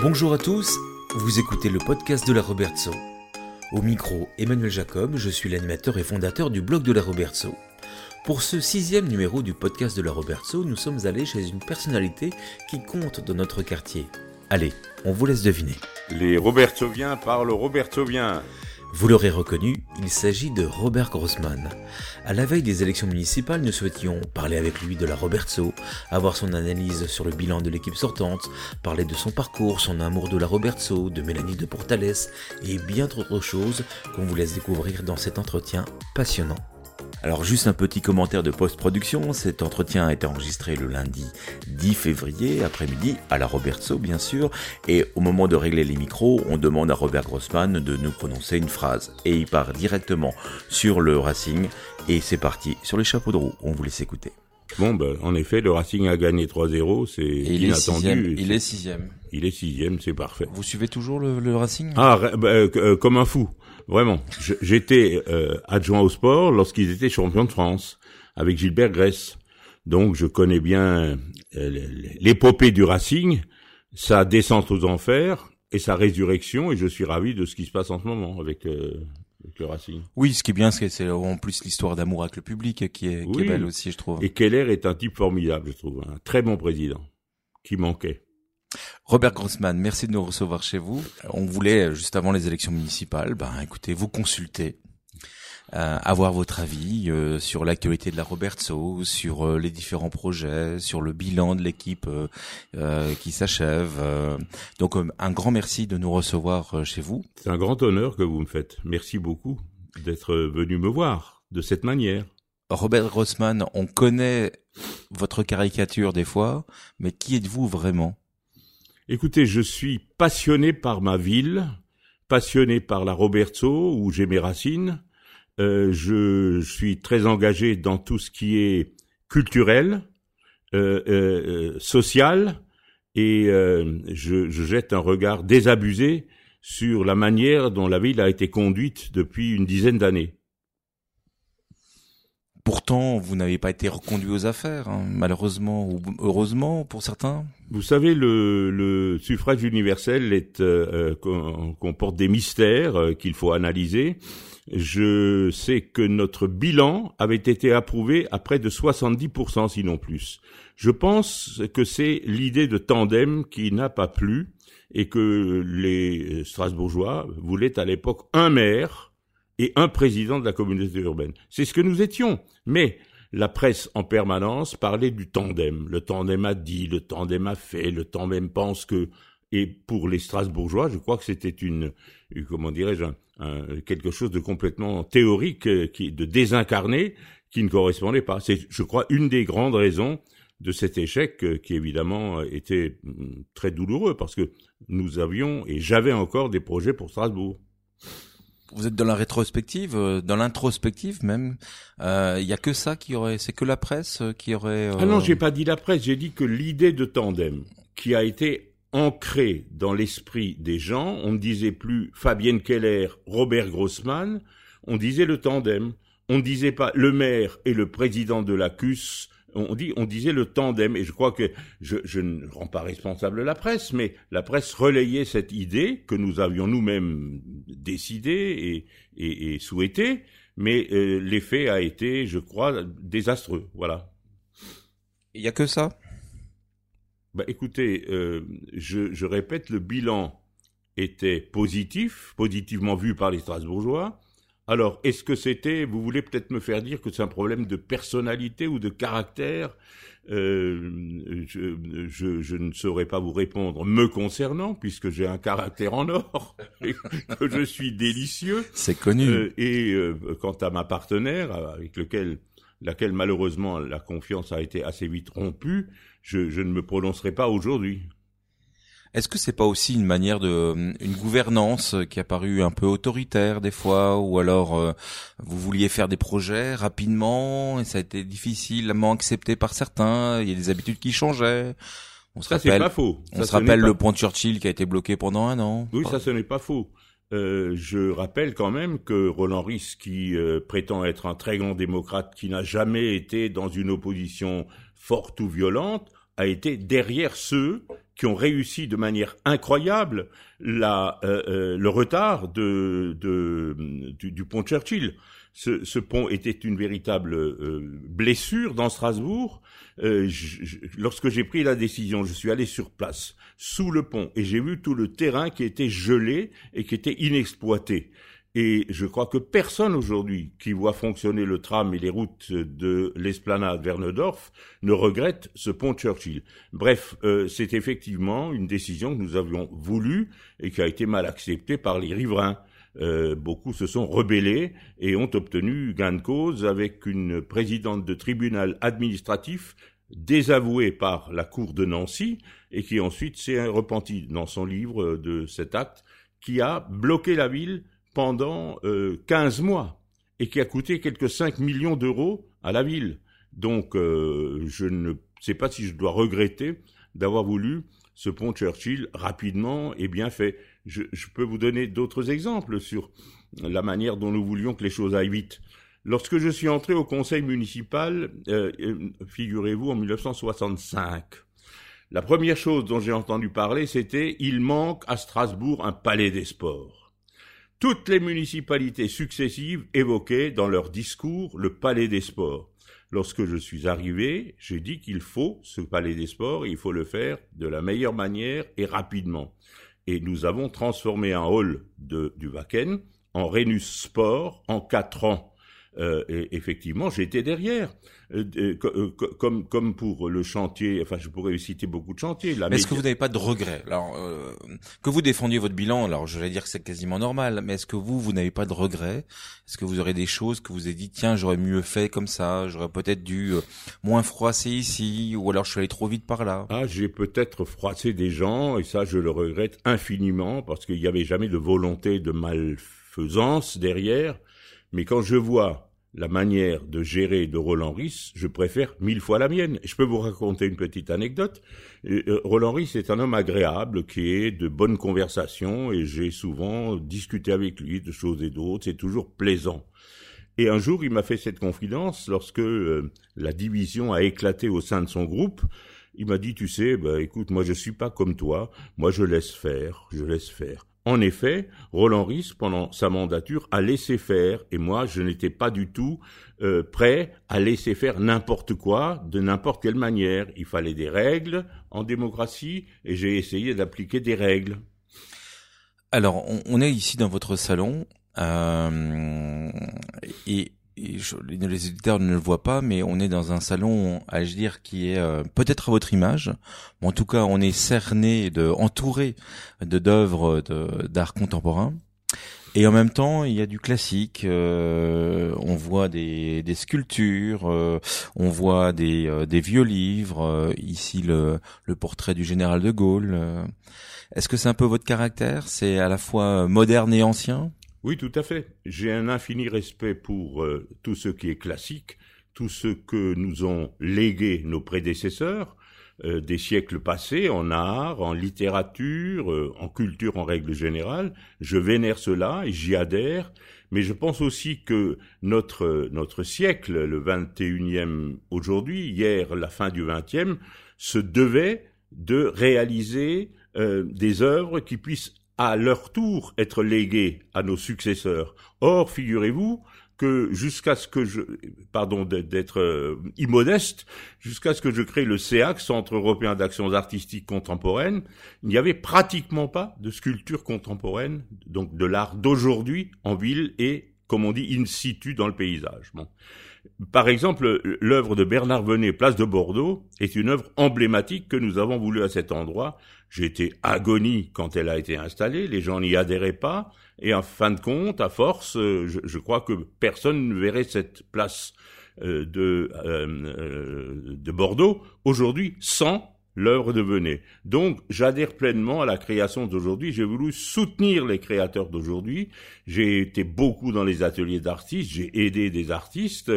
Bonjour à tous, vous écoutez le podcast de la Robertso. Au micro, Emmanuel Jacob, je suis l'animateur et fondateur du blog de la Robertso. Pour ce sixième numéro du podcast de la Robertso, nous sommes allés chez une personnalité qui compte dans notre quartier. Allez, on vous laisse deviner. Les Robertsoviens parlent Robertsovien. Vous l'aurez reconnu, il s'agit de Robert Grossman. À la veille des élections municipales, nous souhaitions parler avec lui de la Robertso, avoir son analyse sur le bilan de l'équipe sortante, parler de son parcours, son amour de la Robertso, de Mélanie de Portales et bien d'autres choses qu'on vous laisse découvrir dans cet entretien passionnant. Alors juste un petit commentaire de post-production, cet entretien a été enregistré le lundi 10 février après-midi à la Robertso bien sûr, et au moment de régler les micros, on demande à Robert Grossman de nous prononcer une phrase, et il part directement sur le Racing, et c'est parti sur les chapeaux de roue, on vous laisse écouter. Bon, ben, en effet, le Racing a gagné 3-0, c'est il inattendu. Est sixième, il est sixième. Il est sixième, c'est parfait. Vous suivez toujours le, le Racing? Ah, bah, euh, comme un fou. Vraiment. J'étais euh, adjoint au sport lorsqu'ils étaient champions de France avec Gilbert Grèce. Donc je connais bien euh, l'épopée du Racing, sa descente aux enfers et sa résurrection et je suis ravi de ce qui se passe en ce moment avec, euh, le Racing. Oui, ce qui est bien, c'est c'est en plus l'histoire d'amour avec le public qui est, qui est belle aussi, je trouve. Et Keller est un type formidable, je trouve, un très bon président qui manquait. Robert Grossman, merci de nous recevoir chez vous. On voulait, juste avant les élections municipales, ben, écoutez, vous consulter, euh, avoir votre avis euh, sur l'actualité de la Robertso, sur euh, les différents projets, sur le bilan de l'équipe euh, euh, qui s'achève. donc, un grand merci de nous recevoir chez vous. C'est un grand honneur que vous me faites. Merci beaucoup d'être venu me voir de cette manière. Robert Grossman, on connaît votre caricature des fois, mais qui êtes-vous vraiment? Écoutez, je suis passionné par ma ville, passionné par la Robertso, où j'ai mes racines. Euh, je, suis très engagé dans tout ce qui est culturel, euh, euh, social, et je, jette un regard désabusé sur la manière dont la ville a été conduite depuis une dizaine d'années. Pourtant, vous n'avez pas été reconduit aux affaires, hein, malheureusement ou heureusement pour certains. Vous savez, le, le suffrage universel est euh, euh comporte des mystères euh, qu'il faut analyser. Je sais que notre bilan avait été approuvé à près de 70%, sinon plus. Je pense que c'est l'idée de tandem qui n'a pas plu et que les Strasbourgeois voulaient à l'époque un maire et un président de la communauté urbaine. C'est ce que nous étions. Mais la presse en permanence parlait du tandem. Le tandem a dit, le tandem a fait, le tandem pense que. Et pour les Strasbourgeois, je crois que c'était une, comment dirais-je, quelque chose de complètement théorique, euh, qui, de désincarné, qui ne correspondait pas. C'est, je crois, une des grandes raisons de cet échec euh, qui évidemment était mm, très douloureux parce que nous avions et j'avais encore des projets pour Strasbourg vous êtes dans la rétrospective, euh, dans l'introspective même. Il euh, y a que ça qui aurait, c'est que la presse euh, qui aurait. Ah non, j'ai pas dit la presse. J'ai dit que l'idée de tandem qui a été ancrée dans l'esprit des gens, on ne disait plus Fabienne Keller, Robert Grossman, on disait le tandem. On ne disait pas le maire et le président de la CUS on, dit, on disait le tandem, et je crois que je, je, ne rends pas responsable la presse, mais la presse relayait cette idée que nous avions nous-mêmes décidée et, et, et souhaitée, mais euh, l'effet a été, je crois, désastreux. Voilà. Il n'y a que ça? Bah, Écoutez, euh, je, je répète, le bilan était positif, positivement vu par les Strasbourgeois. Alors, est-ce que c'était, vous voulez peut-être me faire dire que c'est un problème de personnalité ou de caractère? Euh, je, ne saurais pas vous répondre me concernant, puisque j'ai un caractère en or, et que je suis délicieux. C'est connu. Euh, et euh, quant à ma partenaire, avec lequel, laquelle malheureusement la confiance a été assez vite rompue, je, je ne me prononcerai pas aujourd'hui. Est-ce que c'est pas aussi une manière de une gouvernance qui a paru un peu autoritaire des fois, ou alors euh, vous vouliez faire des projets rapidement et ça a été difficilement accepté par certains. Il y a des habitudes qui changeaient? On se ça rappelle, pas faux. on se rappelle le pont de Churchill qui a été bloqué pendant un an. Oui, ça ce n'est pas faux. Euh, je rappelle quand même que Roland Ries, qui euh, prétend être un très grand démocrate, qui n'a jamais été dans une opposition forte ou violente, a été derrière ceux qui ont réussi de manière incroyable euh, euh, le retard du, pont Churchill. Ce, pont était une véritable euh, blessure dans Strasbourg. Lorsque j'ai pris la décision, je suis allé sur place, sous le pont, et j'ai vu tout le terrain qui était gelé et qui était inexploité. Et je crois que personne aujourd'hui qui voit fonctionner le tram et les routes de l'esplanade vers Neudorf ne regrette ce pont Churchill. Bref, euh, c'est effectivement une décision que nous avions voulu et qui a été mal acceptée par les riverains. Euh, beaucoup se sont rebellés et ont obtenu gain de cause avec une présidente de tribunal administratif désavouée par la cour de Nancy et qui ensuite s'est repentie dans son livre de cet acte qui a bloqué la ville pendant euh, 15 mois et qui a coûté quelques 5 millions d'euros à la ville. Donc euh, je ne sais pas si je dois regretter d'avoir voulu ce pont Churchill rapidement et bien fait. Je, je peux vous donner d'autres exemples sur la manière dont nous voulions que les choses aillent vite. Lorsque je suis entré au conseil municipal, euh, euh figurez-vous, en 1965, la première chose dont j'ai entendu parler, c'était il manque à Strasbourg un palais des sports. Toutes les municipalités successives évoquaient dans leurs discours le palais des sports. Lorsque je suis arrivé, j'ai dit qu'il faut ce palais des sports, il faut le faire de la meilleure manière et rapidement. Et nous avons transformé un hall de, du en Rhenus Sport en quatre ans. Euh, et effectivement, j'étais derrière. Euh, euh, comme comme pour le chantier, enfin, je pourrais citer beaucoup de chantiers. mais est-ce que vous n'avez pas de regrets? Alors, euh, que vous défendiez votre bilan, alors je vais dire que c'est quasiment normal, mais est-ce que vous, vous n'avez pas de regrets? Est-ce que vous aurez des choses que vous avez dit, tiens, j'aurais mieux fait comme ça, j'aurais peut-être dû moins froisser ici, ou alors je suis allé trop vite par là? Ah, j'ai peut-être froissé des gens, et ça, je le regrette infiniment, parce qu'il n'y avait jamais de volonté de malfaisance derrière. Mais quand je vois la manière de gérer de Roland Ris, je préfère mille fois la mienne. Je peux vous raconter une petite anecdote. Euh, Roland Ris est un homme agréable qui est de bonne conversation et j'ai souvent discuté avec lui de choses et d'autres. C'est toujours plaisant. Et un jour, il m'a fait cette confidence lorsque euh, la division a éclaté au sein de son groupe. Il m'a dit, tu sais, bah, écoute, moi je suis pas comme toi. Moi je laisse faire, je laisse faire. En effet, Roland Ris, pendant sa mandature, a laissé faire, et moi, je n'étais pas du tout euh, prêt à laisser faire n'importe quoi, de n'importe quelle manière. Il fallait des règles en démocratie, et j'ai essayé d'appliquer des règles. Alors, on, est ici dans votre salon, euh, et les éditeurs ne le voient pas, mais on est dans un salon, à dire, qui est euh, peut-être à votre image. Mais en tout cas, on est cerné, de, entouré de d'œuvres d'art contemporain. Et en même temps, il y a du classique. Euh, on voit des, des sculptures, euh, on voit des, des vieux livres. ici, le, le portrait du général de Gaulle. Est-ce que c'est un peu votre caractère? C'est à la fois moderne et ancien? Oui, tout à fait. J'ai un infini respect pour euh, tout ce qui est classique, tout ce que nous ont légué nos prédécesseurs euh, des siècles passés en art, en littérature, euh, en culture en règle générale. Je vénère cela et j'y adhère. Mais je pense aussi que notre notre siècle, le 21e aujourd'hui, hier la fin du 20e, se devait de réaliser des œuvres qui puissent à leur tour être légués à nos successeurs. Or, figurez-vous que jusqu'à ce que je, pardon d'être euh, immodeste, jusqu'à ce que je crée le CEAC, Centre européen d'actions artistiques contemporaines, il n'y avait pratiquement pas de sculpture contemporaine, donc de l'art d'aujourd'hui en ville et, comme on dit, in situ dans le paysage. Par exemple, l'œuvre de Bernard Venet, Place de Bordeaux, est une œuvre emblématique que nous avons voulu à cet endroit. Été agonie quand elle a été installée, les gens n'y adhéraient pas, et en fin de compte, à force, euh, je, crois que personne ne verrait cette place euh, de, euh, de Bordeaux aujourd'hui sans l'œuvre de Venet. Donc, j'adhère pleinement à la création d'aujourd'hui. J'ai voulu soutenir les créateurs d'aujourd'hui. J'ai été beaucoup dans les ateliers d'artistes, j'ai aidé des artistes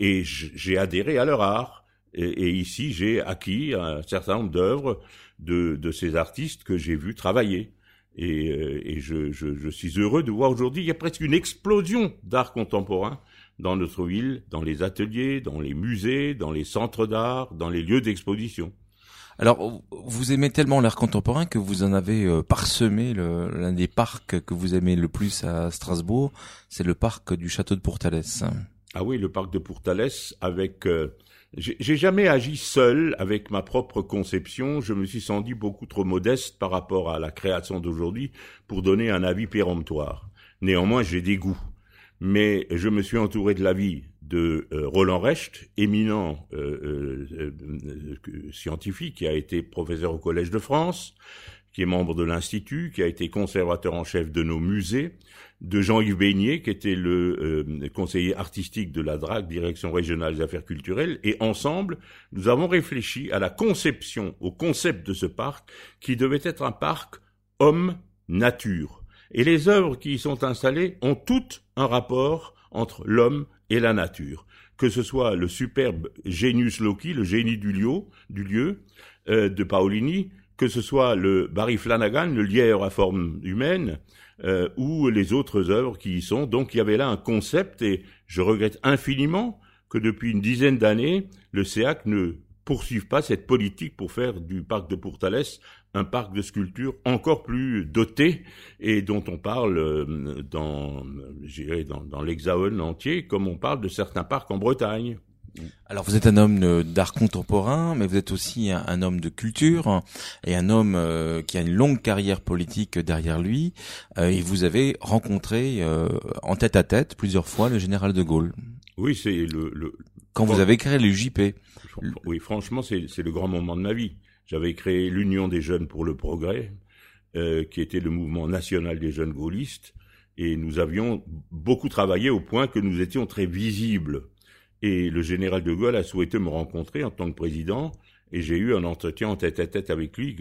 et j'ai adhéré à leur art. Et, ici, j'ai acquis un certain nombre d'œuvres de, de, ces artistes que j'ai vus travailler. Et, euh, et je, je, je, suis heureux de voir aujourd'hui, il y a presque une explosion d'art contemporain dans notre ville, dans les ateliers, dans les musées, dans les centres d'art, dans les lieux d'exposition. Alors, vous aimez tellement l'art contemporain que vous en avez euh, parsemé l'un des parcs que vous aimez le plus à Strasbourg, c'est le parc du château de Pourtalès. Ah oui, le parc de Pourtalès avec euh, j'ai jamais agi seul avec ma propre conception. Je me suis senti beaucoup trop modeste par rapport à la création d'aujourd'hui pour donner un avis péremptoire. Néanmoins, j'ai des goûts. Mais je me suis entouré de l'avis de euh, Roland Recht, éminent euh, euh, scientifique qui a été professeur au Collège de France, qui est membre de l'Institut, qui a été conservateur en chef de nos musées, de Jean-Yves Beignet, qui était le conseiller artistique de la DRAC, Direction régionale des affaires culturelles, et ensemble, nous avons réfléchi à la conception, au concept de ce parc, qui devait être un parc homme-nature. Et les œuvres qui y sont installées ont toutes un rapport entre l'homme et la nature. Que ce soit le superbe Genius Loci, le génie du lieu, du lieu euh, de Paolini, que ce soit le Barry Flanagan, le lierre à forme humaine, euh, ou les autres œuvres qui y sont. Donc il y avait là un concept et je regrette infiniment que depuis une dizaine d'années, le CEAC ne poursuive pas cette politique pour faire du parc de Pourtalès un parc de sculpture encore plus doté et dont on parle euh, dans, dans, dans l'hexagone entier, comme on parle de certains parcs en Bretagne. Alors vous êtes un homme d'art contemporain, mais vous êtes aussi un, homme de culture et un homme euh, qui a une longue carrière politique derrière lui. Euh, et vous avez rencontré en tête à tête plusieurs fois le général de Gaulle. Oui, c'est le, le, Quand vous avez créé l'UJP. Oui, franchement, c'est le grand moment de ma vie. J'avais créé l'Union des jeunes pour le progrès, euh, qui était le mouvement national des jeunes gaullistes, et nous avions beaucoup travaillé au point que nous étions très visibles. Et le général de Gaulle a souhaité me rencontrer en tant que président, et j'ai eu un entretien en tête à tête avec lui,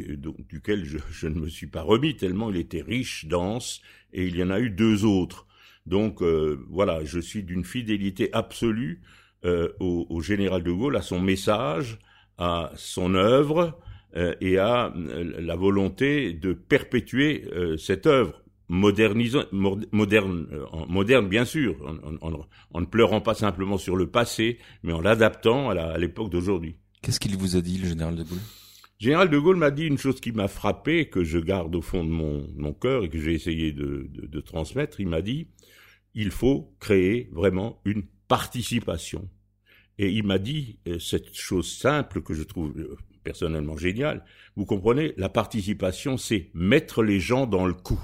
duquel je, ne me suis pas remis, tellement il était riche, dense, et il y en a eu deux autres. Donc euh, voilà, je suis d'une fidélité absolue euh, au, au, général de Gaulle, à son message, à son œuvre, et à euh, la volonté de perpétuer euh, cette œuvre modernisant, moderne, moderne bien sûr, en, ne pleurant pas simplement sur le passé, mais en l'adaptant à l'époque d'aujourd'hui. Qu'est-ce qu'il vous a dit, le général de Gaulle? Le général de Gaulle m'a dit une chose qui m'a frappé, que je garde au fond de mon, mon cœur et que j'ai essayé de, de, de transmettre. Il m'a dit, il faut créer vraiment une participation. Et il m'a dit cette chose simple que je trouve personnellement génial. Vous comprenez, la participation, c'est mettre les gens dans le coup.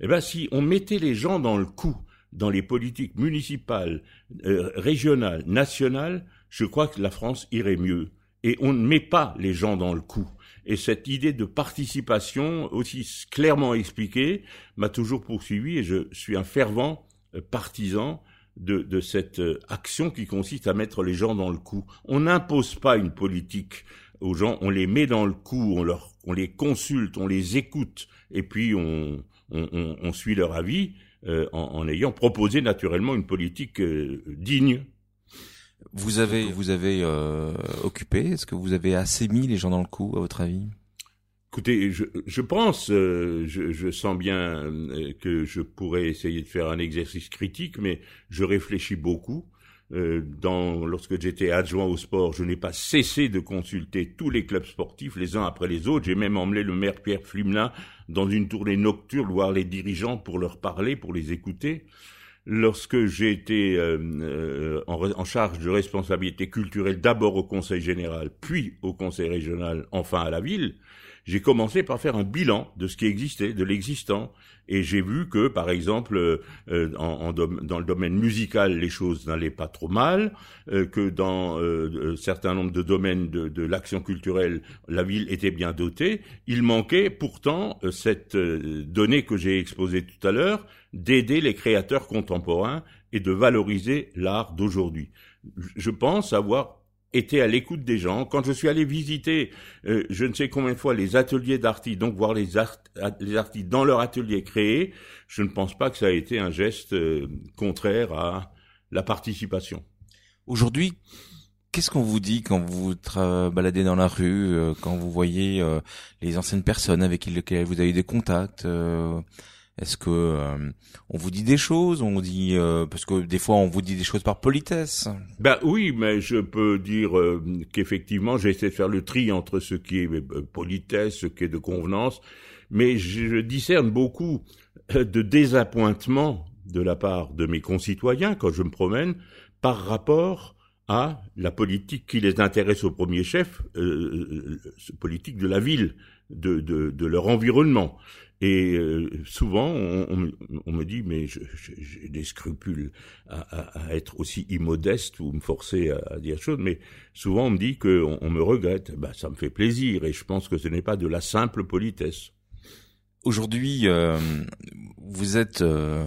Eh bien, si on mettait les gens dans le coup, dans les politiques municipales, euh, régionales, nationales, je crois que la France irait mieux. Et on ne met pas les gens dans le coup. Et cette idée de participation, aussi clairement expliquée, m'a toujours poursuivi et je suis un fervent euh, partisan de, de, cette euh, action qui consiste à mettre les gens dans le coup. On n'impose pas une politique aux gens, on les met dans le coup, on, leur, on les consulte, on les écoute, et puis on, on, on, suit leur avis euh, en, en, ayant proposé naturellement une politique euh, digne. Vous avez, vous avez euh, occupé, est-ce que vous avez assez mis les gens dans le coup, à votre avis? Écoutez, je, je pense, je, je, sens bien que je pourrais essayer de faire un exercice critique, mais je réfléchis beaucoup. Euh, dans, lorsque j'étais adjoint au sport, je n'ai pas cessé de consulter tous les clubs sportifs les uns après les autres. J'ai même emmené le maire Pierre Flumelin dans une tournée nocturne voir les dirigeants pour leur parler, pour les écouter. Lorsque j'ai été euh, euh, en, en, charge de responsabilité culturelle d'abord au Conseil général, puis au Conseil régional, enfin à la ville, j'ai commencé par faire un bilan de ce qui existait, de l'existant, et j'ai vu que, par exemple, euh, euh, en, dans le domaine musical, les choses n'allaient pas trop mal, euh, que dans un certain nombre de domaines de, de l'action culturelle, la ville était bien dotée. Il manquait pourtant cette donnée que j'ai exposée tout à l'heure, d'aider les créateurs contemporains et de valoriser l'art d'aujourd'hui. Je pense avoir était à l'écoute des gens. Quand je suis allé visiter, euh, je ne sais combien de fois, les ateliers d'artistes, donc voir les, les artistes dans leur atelier créé, je ne pense pas que ça a été un geste euh, contraire à la participation. Aujourd'hui, qu'est-ce qu'on vous dit quand vous baladez dans la rue, euh, quand vous voyez les anciennes personnes avec lesquelles vous avez des contacts Est-ce que euh, on vous dit des choses, on dit euh, parce que des fois on vous dit des choses par politesse. Ben oui, mais je peux dire euh, qu'effectivement j'essaie de faire le tri entre ce qui est politesse, ce qui est de convenance, mais je discerne beaucoup de désappointement de la part de mes concitoyens quand je me promène par rapport à la politique qui les intéresse au premier chef, euh, politique de la ville, de, de, de leur environnement. Et euh, souvent, on, on, me dit, mais j'ai des scrupules à, à, être aussi immodeste ou me forcer à, dire choses, mais souvent on me dit qu'on on me regrette. Ben, ça me fait plaisir et je pense que ce n'est pas de la simple politesse. Aujourd'hui, euh, vous êtes euh,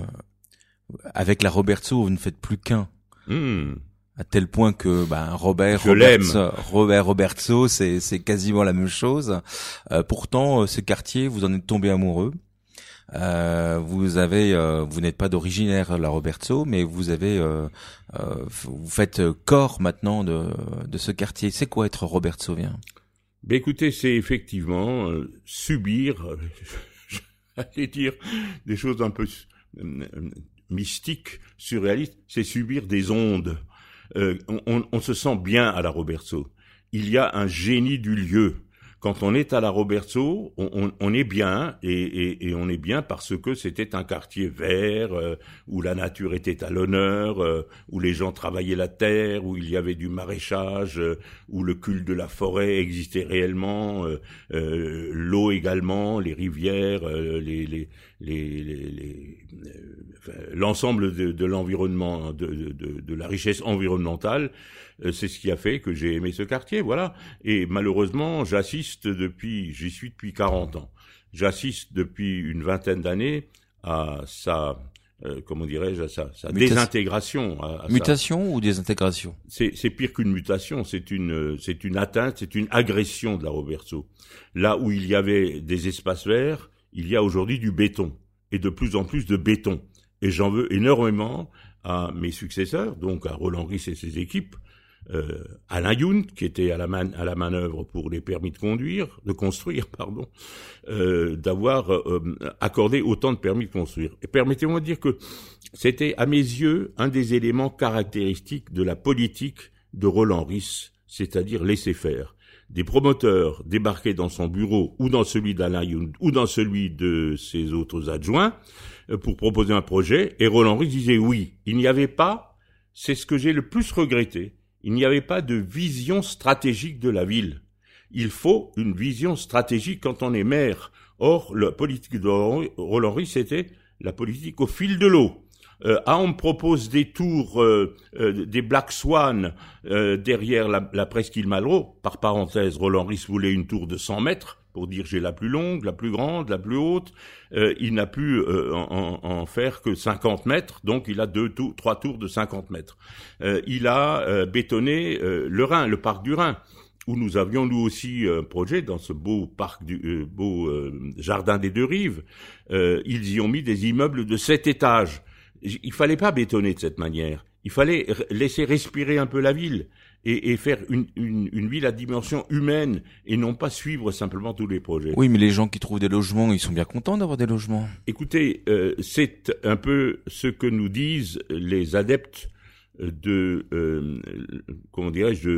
avec la Roberto, vous ne faites plus qu'un. Hmm à tel point que ben, Robert Robertso, Robert Robertso c'est c'est quasiment la même chose. Euh, pourtant, euh, ce quartier, vous en êtes tombé amoureux. Euh, vous avez, euh, vous n'êtes pas d'originaire la Robertso, mais vous avez, euh, vous faites corps maintenant de de ce quartier. C'est quoi être Robertsovien Ben écoutez, c'est effectivement subir, j'allais dire des choses un peu mystiques, surréalistes. C'est subir des ondes. Euh, on, se sent bien à la Roberto. Il y a un génie du lieu. Quand on est à la Roberto, on, est bien et, on est bien parce que c'était un quartier vert euh, où la nature était à l'honneur, euh, où les gens travaillaient la terre, où il y avait du maraîchage, où le culte de la forêt existait réellement, l'eau également, les rivières, les, l'ensemble de, l'environnement, de, la richesse environnementale, euh, c'est ce qui a fait que j'ai aimé ce quartier, voilà. Et malheureusement, j'assiste depuis, j'y suis depuis 40 ans, j'assiste depuis une vingtaine d'années à sa, euh, comment dirais-je, à sa, désintégration. mutation ou désintégration? C'est pire qu'une mutation, c'est une, c'est une atteinte, c'est une agression de la Roberto. Là où il y avait des espaces verts, il y a aujourd'hui du béton et de plus en plus de béton. Et j'en veux énormément à mes successeurs, donc à Roland Ris et ses équipes, euh, Alain Youn, qui était à la, manœuvre pour les permis de conduire, de construire, pardon, euh, d'avoir euh, accordé autant de permis de construire. Et permettez-moi de dire que c'était, à mes yeux, un des éléments caractéristiques de la politique de Roland Ris, c'est-à-dire laisser faire des promoteurs débarquaient dans son bureau ou dans celui d'Alain Youn ou dans celui de ses autres adjoints pour proposer un projet et Roland Ries disait oui. Il n'y avait pas, c'est ce que j'ai le plus regretté, il n'y avait pas de vision stratégique de la ville. Il faut une vision stratégique quand on est maire. Or, la politique de Roland c'était la politique au fil de l'eau. Euh, ah, on me propose des tours, euh, euh, des Black Swan derrière la, presqu'île Malraux. Par parenthèse, Roland Ris voulait une tour de 100 mètres pour dire j'ai la plus longue, la plus grande, la plus haute. il n'a pu en, en, faire que 50 mètres, donc il a deux tours, trois tours de 50 mètres. il a bétonné le Rhin, le parc du Rhin où nous avions nous aussi un projet dans ce beau parc du beau jardin des deux rives. ils y ont mis des immeubles de sept étages il fallait pas bétonner de cette manière. Il fallait laisser respirer un peu la ville et, et faire une, une, une, ville à dimension humaine et non pas suivre simplement tous les projets. Oui, mais les gens qui trouvent des logements, ils sont bien contents d'avoir des logements. Écoutez, euh, c'est un peu ce que nous disent les adeptes de, euh, comment dirais-je,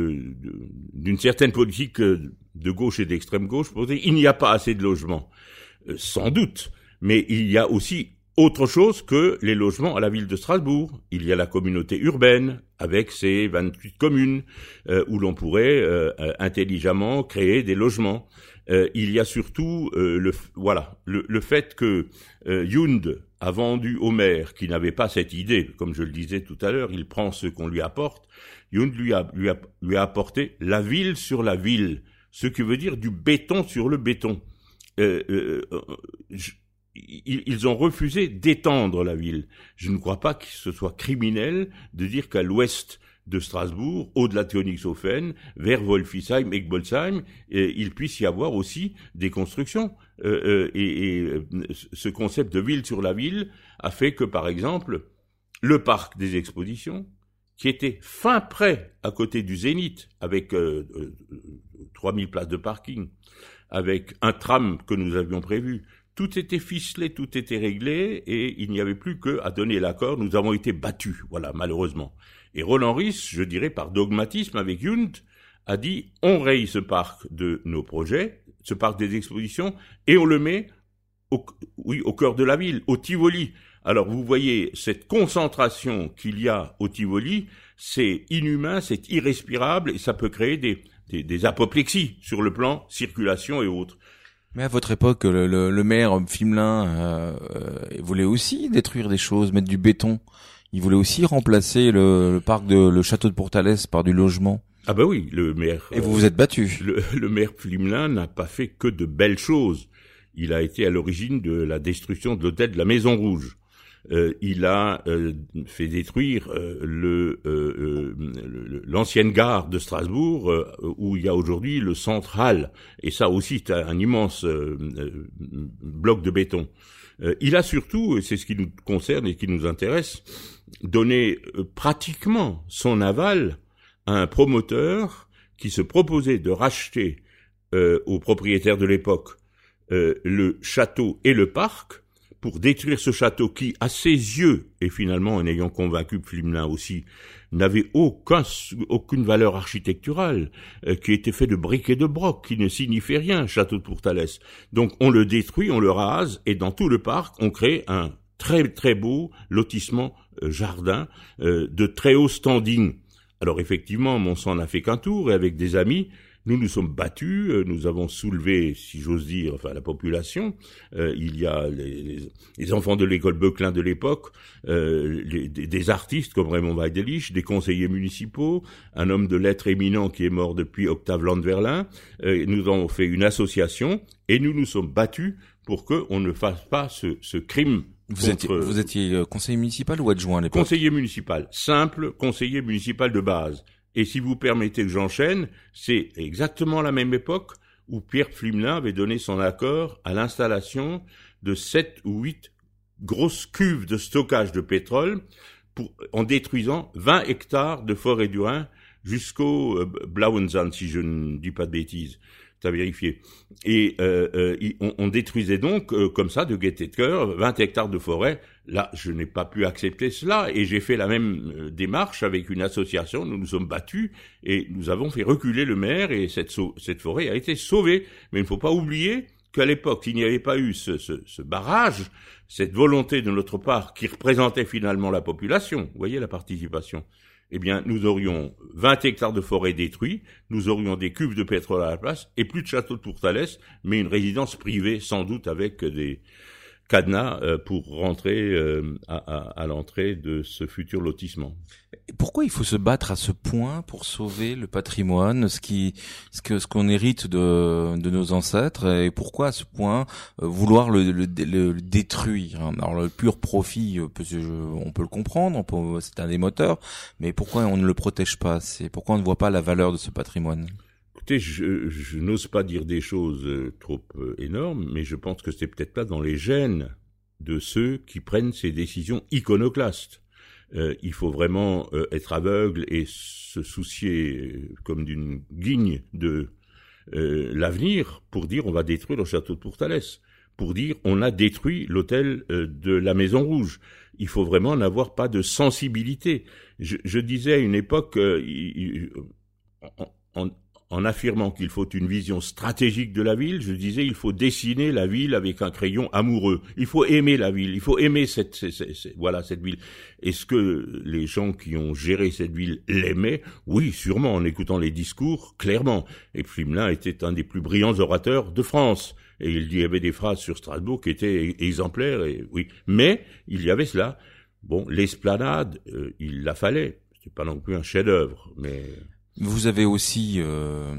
d'une certaine politique de gauche et d'extrême gauche. Pour dire, il n'y a pas assez de logements, euh, sans doute, mais il y a aussi autre chose que les logements à la ville de Strasbourg. Il y a la communauté urbaine avec ses 28 communes euh, où l'on pourrait euh, euh, intelligemment créer des logements. il y a surtout le voilà le, fait que Yund a vendu au maire qui n'avait pas cette idée, comme je le disais tout à l'heure, il prend ce qu'on lui apporte. Yund lui a, lui a lui a apporté la ville sur la ville, ce qui veut dire du béton sur le béton. Je, ils ont refusé d'étendre la ville. Je ne crois pas que ce soit criminel de dire qu'à l'ouest de Strasbourg, au-delà de Königshofen, vers Wolfisheim, Egbolsheim, il puisse y avoir aussi des constructions. Euh, euh, et, euh, ce concept de ville sur la ville a fait que, par exemple, le parc des expositions, qui était fin près à côté du Zénith, avec 3000 places de parking, avec un tram que nous avions prévu, tout était ficelé, tout était réglé, et il n'y avait plus qu'à donner l'accord. Nous avons été battus, voilà, malheureusement. Et Roland Ries, je dirais par dogmatisme avec Junt, a dit on raye ce parc de nos projets, ce parc des expositions, et on le met au, oui, cœur de la ville, au Tivoli. Alors vous voyez cette concentration qu'il y a au Tivoli, c'est inhumain, c'est irrespirable et ça peut créer des, apoplexies sur le plan circulation et autres. Mais à votre époque, le, le, maire Fimelin euh, voulait aussi détruire des choses, mettre du béton. Il voulait aussi remplacer le, parc de le château de Portales par du logement. Ah ben oui, le maire. Et vous vous êtes battu. Le, le maire Fimelin n'a pas fait que de belles choses. Il a été à l'origine de la destruction de l'hôtel de la Maison Rouge. Euh, il a euh, fait détruire euh, le l'ancienne gare de Strasbourg où il y a aujourd'hui le central et ça aussi c'est un immense bloc de béton. il a surtout, et c'est ce qui nous concerne et qui nous intéresse, donné pratiquement son aval à un promoteur qui se proposait de racheter aux propriétaires de l'époque le château et le parc pour détruire ce château qui, à ses yeux, et finalement en ayant convaincu Flimelin aussi, n'avait aucun, aucune valeur architecturale, euh, qui était fait de briques et de brocs, qui ne signifiait rien, château de Pourtalès. Donc on le détruit, on le rase, et dans tout le parc, on crée un très très beau lotissement euh, jardin euh, de très haut standing. Alors effectivement, mon sang n'a fait qu'un tour, et avec des amis, nous nous sommes battus, euh, nous avons soulevé, si j'ose dire, enfin la population. Euh, il y a les, enfants de l'école Beuclin de l'époque, euh, des, artistes comme Raymond Weidelich, des conseillers municipaux, un homme de lettres éminent qui est mort depuis Octave Landverlin. nous avons fait une association et nous nous sommes battus pour qu'on ne fasse pas ce, ce crime vous, étiez, vous étiez conseiller municipal ou adjoint à l'époque? Conseiller municipal, simple conseiller municipal de base. Et si vous permettez que j'enchaîne, c'est exactement la même époque où Pierre Flimelin avait donné son accord à l'installation de sept ou huit grosses cuves de stockage de pétrole en détruisant 20 hectares de forêt du Rhin jusqu'au euh, Blauenzand, si je ne dis pas de bêtises à vérifier. Et euh, euh, on, détruisait donc, euh, comme ça, de gaieté de cœur, 20 hectares de forêt. Là, je n'ai pas pu accepter cela et j'ai fait la même démarche avec une association. Nous nous sommes battus et nous avons fait reculer le maire et cette, cette forêt a été sauvée. Mais il ne faut pas oublier qu'à l'époque, il n'y avait pas eu ce, ce, ce, barrage, cette volonté de notre part qui représentait finalement la population, vous voyez la participation, eh bien, nous aurions 20 hectares de forêt détruits, nous aurions des cuves de pétrole à la place, et plus de château de Tourtalès, mais une résidence privée, sans doute avec des, cadenas euh, pour rentrer euh, à, l'entrée de ce futur lotissement. Pourquoi il faut se battre à ce point pour sauver le patrimoine, ce qui, ce que, ce qu'on hérite de, de nos ancêtres, et pourquoi à ce point euh, vouloir le, le, détruire? Alors le pur profit, on peut le comprendre, c'est un des moteurs, mais pourquoi on ne le protège pas C'est pourquoi on ne voit pas la valeur de ce patrimoine? Écoutez, je, n'ose pas dire des choses euh, trop euh, énormes, mais je pense que c'est peut-être pas dans les gènes de ceux qui prennent ces décisions iconoclastes. Euh, il faut vraiment être aveugle et se soucier comme d'une guigne de l'avenir pour dire on va détruire le château de Pourtalès, pour dire on a détruit l'hôtel de la Maison Rouge. Il faut vraiment n'avoir pas de sensibilité. Je, disais à une époque, en affirmant qu'il faut une vision stratégique de la ville, je disais il faut dessiner la ville avec un crayon amoureux. Il faut aimer la ville, il faut aimer cette, voilà cette ville. Est-ce que les gens qui ont géré cette ville l'aimaient? Oui, sûrement en écoutant les discours, clairement. Et Flimelin était un des plus brillants orateurs de France. Et il y avait des phrases sur Strasbourg qui étaient exemplaires. Et oui, mais il y avait cela. Bon, l'esplanade, euh, il la fallait. C'est pas non plus un chef-d'œuvre, mais vous avez aussi euh,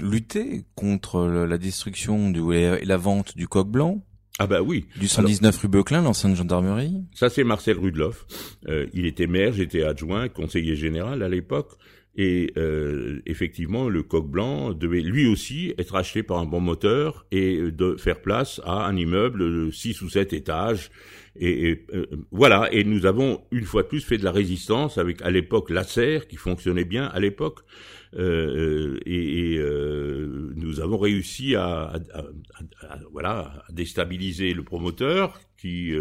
lutté contre la destruction du, et la vente du coq blanc. Ah bah oui. Du 119 rue Beuclin, l'ancienne gendarmerie. Ça c'est Marcel Rudloff. Euh, il était maire, j'étais adjoint, conseiller général à l'époque, Et euh, effectivement, le coq blanc devait lui aussi être acheté par un bon moteur et de faire place à un immeuble de 6 ou 7 étages. Et, euh, voilà, et nous avons une fois de plus fait de la résistance avec à l'époque l'ACER qui fonctionnait bien à l'époque. Euh, et, et nous avons réussi à, voilà déstabiliser le promoteur qui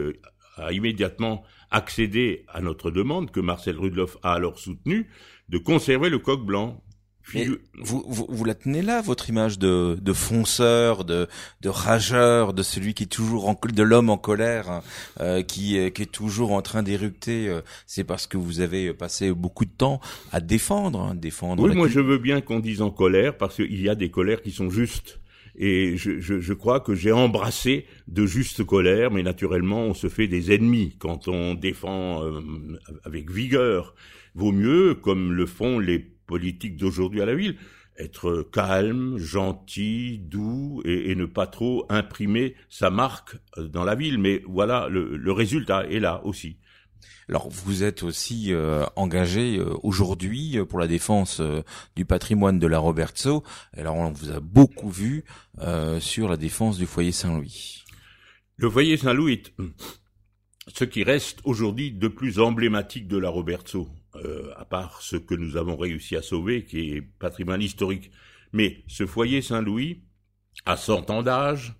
a immédiatement accédé à notre demande que Marcel Rudloff a alors soutenue de conserver le coq blanc. Vous, vous, vous, la tenez là, votre image de, de fonceur, de, de rageur, de celui qui est toujours en de l'homme en colère, hein, euh, qui, qui est toujours en train d'éructer. Euh, c'est parce que vous avez passé beaucoup de temps à défendre, hein, défendre. Oui, moi je veux bien qu'on dise en colère parce qu'il y a des colères qui sont justes. Et je, je, je crois que j'ai embrassé de justes colères, mais naturellement, on se fait des ennemis quand on défend euh, avec vigueur. Vaut mieux, comme le font les politiques d'aujourd'hui à la ville, être calme, gentil, doux et, et, ne pas trop imprimer sa marque dans la ville. Mais voilà, le, le résultat est là aussi. Alors vous êtes aussi euh, engagé euh, aujourd'hui euh, pour la défense du patrimoine de la Robertso. Alors on vous a beaucoup vu sur la défense du foyer Saint-Louis. Le foyer Saint-Louis est ce qui reste aujourd'hui de plus emblématique de la Robertso, à part ce que nous avons réussi à sauver, qui est patrimoine historique. Mais ce foyer Saint-Louis, à 100 ans d'âge,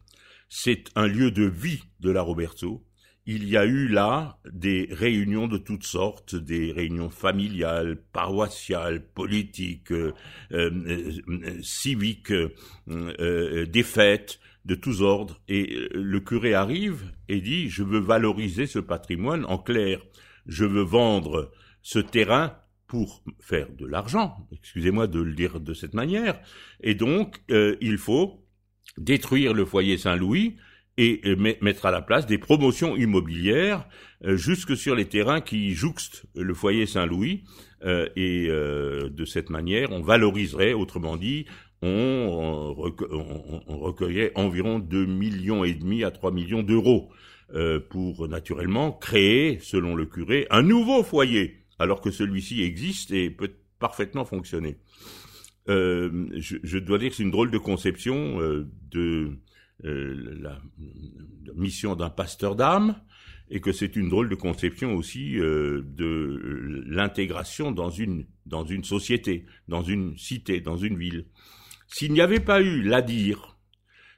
c'est un lieu de vie de la Robertso, il y a eu là des réunions de toutes sortes, des réunions familiales, paroissiales, politiques, euh, euh, euh civiques, euh, des fêtes de tous ordres. Et le curé arrive et dit, je veux valoriser ce patrimoine. En clair, je veux vendre ce terrain pour faire de l'argent, excusez-moi de le dire de cette manière, et donc il faut détruire le foyer Saint-Louis, et mettre à la place des promotions immobilières euh, jusque sur les terrains qui jouxtent le foyer Saint-Louis. Euh, et euh, de cette manière, on valoriserait, autrement dit, on, recueillait environ 2 millions et demi à 3 millions d'euros pour naturellement créer, selon le curé, un nouveau foyer, alors que celui-ci existe et peut parfaitement fonctionner. Je, je, dois dire que c'est une drôle de conception de euh, la mission d'un pasteur d'âme et que c'est une drôle de conception aussi euh, de l'intégration dans une dans une société, dans une cité, dans une ville. S'il n'y avait pas eu l'ADIR,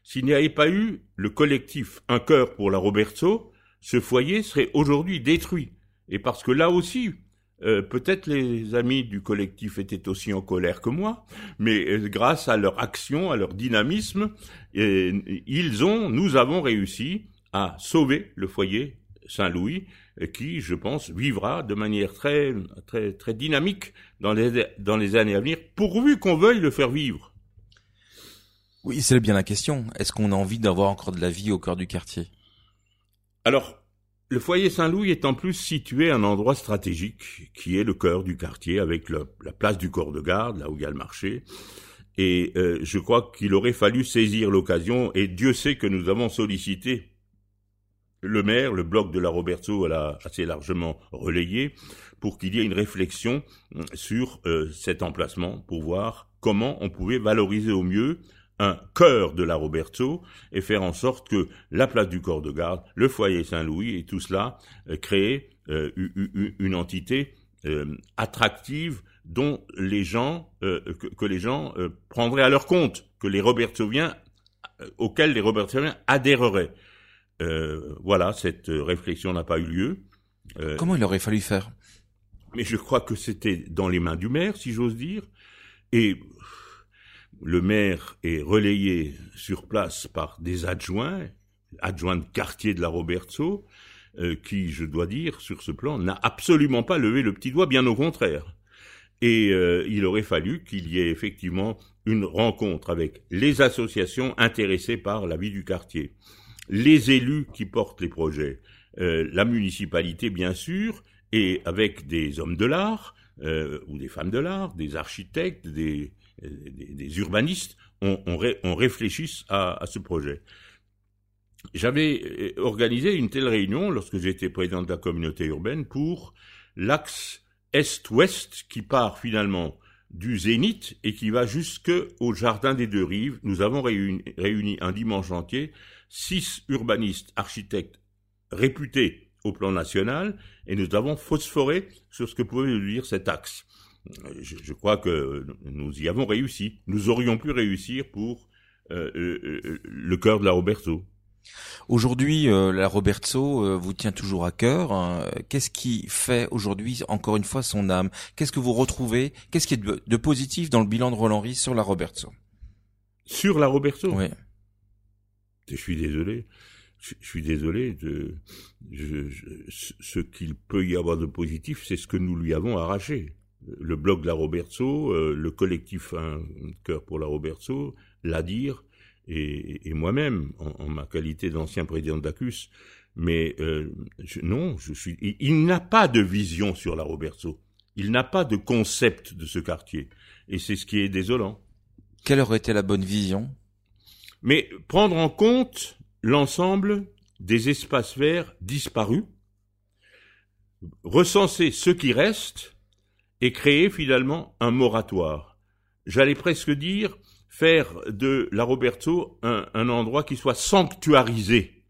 s'il n'y avait pas eu le collectif Un cœur pour la Roberto, ce foyer serait aujourd'hui détruit. Et parce que là aussi, euh, peut-être les amis du collectif étaient aussi en colère que moi, mais euh, grâce à leur action, à leur dynamisme, ils ont, nous avons réussi à sauver le foyer Saint-Louis, qui, je pense, vivra de manière très, très, très dynamique dans les, dans les années à venir, pourvu qu'on veuille le faire vivre. Oui, c'est bien la question. Est-ce qu'on a envie d'avoir encore de la vie au cœur du quartier? Alors, le foyer Saint-Louis est en plus situé à un endroit stratégique qui est le cœur du quartier avec la place du corps de garde, là où il y a le marché. Et euh, je crois qu'il aurait fallu saisir l'occasion et Dieu sait que nous avons sollicité le maire, le bloc de la Roberto l'a assez largement relayé pour qu'il y ait une réflexion sur euh, cet emplacement pour voir comment on pouvait valoriser au mieux un cœur de la Roberto et faire en sorte que la place du corps de garde, le foyer Saint-Louis et tout cela euh, créer euh, une entité euh, attractive dont les gens que, les gens prendraient à leur compte, que les Robertoviens auxquels les Robertoviens adhéreraient. voilà, cette réflexion n'a pas eu lieu. Comment il aurait fallu faire? Mais je crois que c'était dans les mains du maire, si j'ose dire. Et le maire est relayé sur place par des adjoints, adjoints de quartier de la Roberto, euh, qui, je dois dire, sur ce plan, n'a absolument pas levé le petit doigt, bien au contraire. Et euh, il aurait fallu qu'il y ait effectivement une rencontre avec les associations intéressées par la vie du quartier, les élus qui portent les projets, euh, la municipalité bien sûr, et avec des hommes de l'art, ou des femmes de l'art, des architectes, des, des, urbanistes, on, on, réfléchisse à, ce projet. J'avais euh, organisé une telle réunion lorsque j'étais président de la communauté urbaine pour l'axe est-ouest qui part finalement du Zénith et qui va jusqu'au jardin des deux rives. Nous avons réuni, un dimanche entier six urbanistes, architectes réputés au plan national et nous avons phosphoré sur ce que pouvait nous dire cet axe. Je, je, crois que nous y avons réussi. Nous aurions pu réussir pour euh, euh, euh, le cœur de la Roberto. Aujourd'hui, la Roberto vous tient toujours à cœur. Hein. Qu'est-ce qui fait aujourd'hui, encore une fois, son âme? Qu'est-ce que vous retrouvez? Qu'est-ce qui est de, positif dans le bilan de Roland Ries sur la Roberto? Sur la Roberto? Oui. Je suis désolé. Je, suis désolé. De, ce qu'il peut y avoir de positif, c'est ce que nous lui avons arraché. Le blog de la Roberto, le collectif Un cœur pour la Roberto, l'ADIR et, et moi-même, en, ma qualité d'ancien président d'ACUS. Mais euh, non, je suis. Il, n'a pas de vision sur la Roberto. Il n'a pas de concept de ce quartier. Et c'est ce qui est désolant. Quelle aurait été la bonne vision? Mais prendre en compte l'ensemble des espaces verts disparus, recenser ce qui reste et créer finalement un moratoire. J'allais presque dire faire de la Roberto un, endroit qui soit sanctuarisé.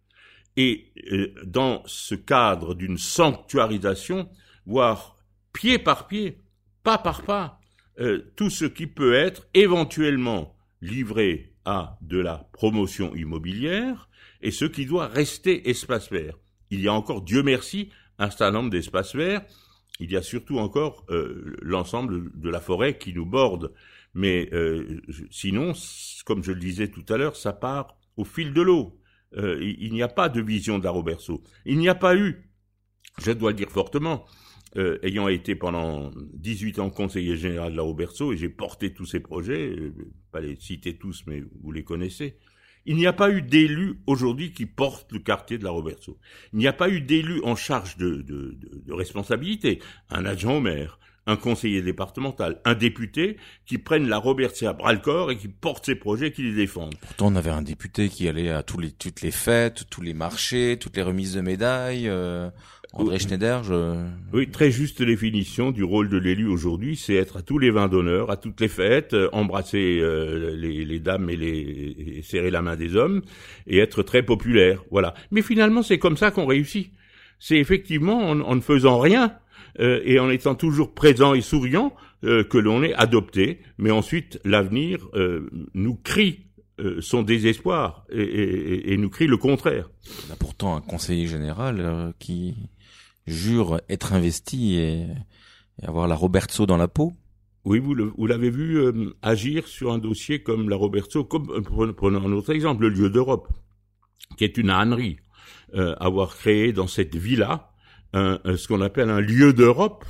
Et euh, dans ce cadre d'une sanctuarisation, voir pied par pied, pas par pas, euh, tout ce qui peut être éventuellement livré à de la promotion immobilière et ce qui doit rester espace vert. Il y a encore, Dieu merci, un certain nombre d'espaces verts. Il y a surtout encore euh, l'ensemble de la forêt qui nous borde mais euh, sinon, comme je le disais tout à l'heure, ça part au fil de l'eau. Euh, il, n'y a pas de vision d'Aroberto. Il n'y a pas eu, je dois le dire fortement, ayant été pendant 18 ans conseiller général de la Roberto, et j'ai porté tous ces projets, pas les citer tous, mais vous les connaissez, il n'y a pas eu d'élu aujourd'hui qui porte le quartier de la Roberto. Il n'y a pas eu d'élu en charge de, de, responsabilité, un adjoint au maire, un conseiller départemental, un député qui prenne la Robertie à bras le corps et qui porte ses projets, qui les défendent. Pourtant, on avait un député qui allait à toutes les fêtes, tous les marchés, toutes les remises de médailles. Euh, André Schneider, je... Oui, très juste définition du rôle de l'élu aujourd'hui, c'est être à tous les vins d'honneur, à toutes les fêtes, euh, embrasser euh, les, les, dames et, les, et serrer la main des hommes, et être très populaire. Voilà. Mais finalement, c'est comme ça qu'on réussit. C'est effectivement en, en ne faisant rien euh, et en étant toujours présent et souriant euh, que l'on est adopté. Mais ensuite, l'avenir euh, nous crie son désespoir et, nous crie le contraire. On a pourtant un conseiller général qui jure être investi et, avoir la Roberto dans la peau. Oui, vous, l'avez vu agir sur un dossier comme la Roberto, comme prenons un autre exemple, le lieu d'Europe, qui est une ânerie, avoir créé dans cette villa ce qu'on appelle un lieu d'Europe,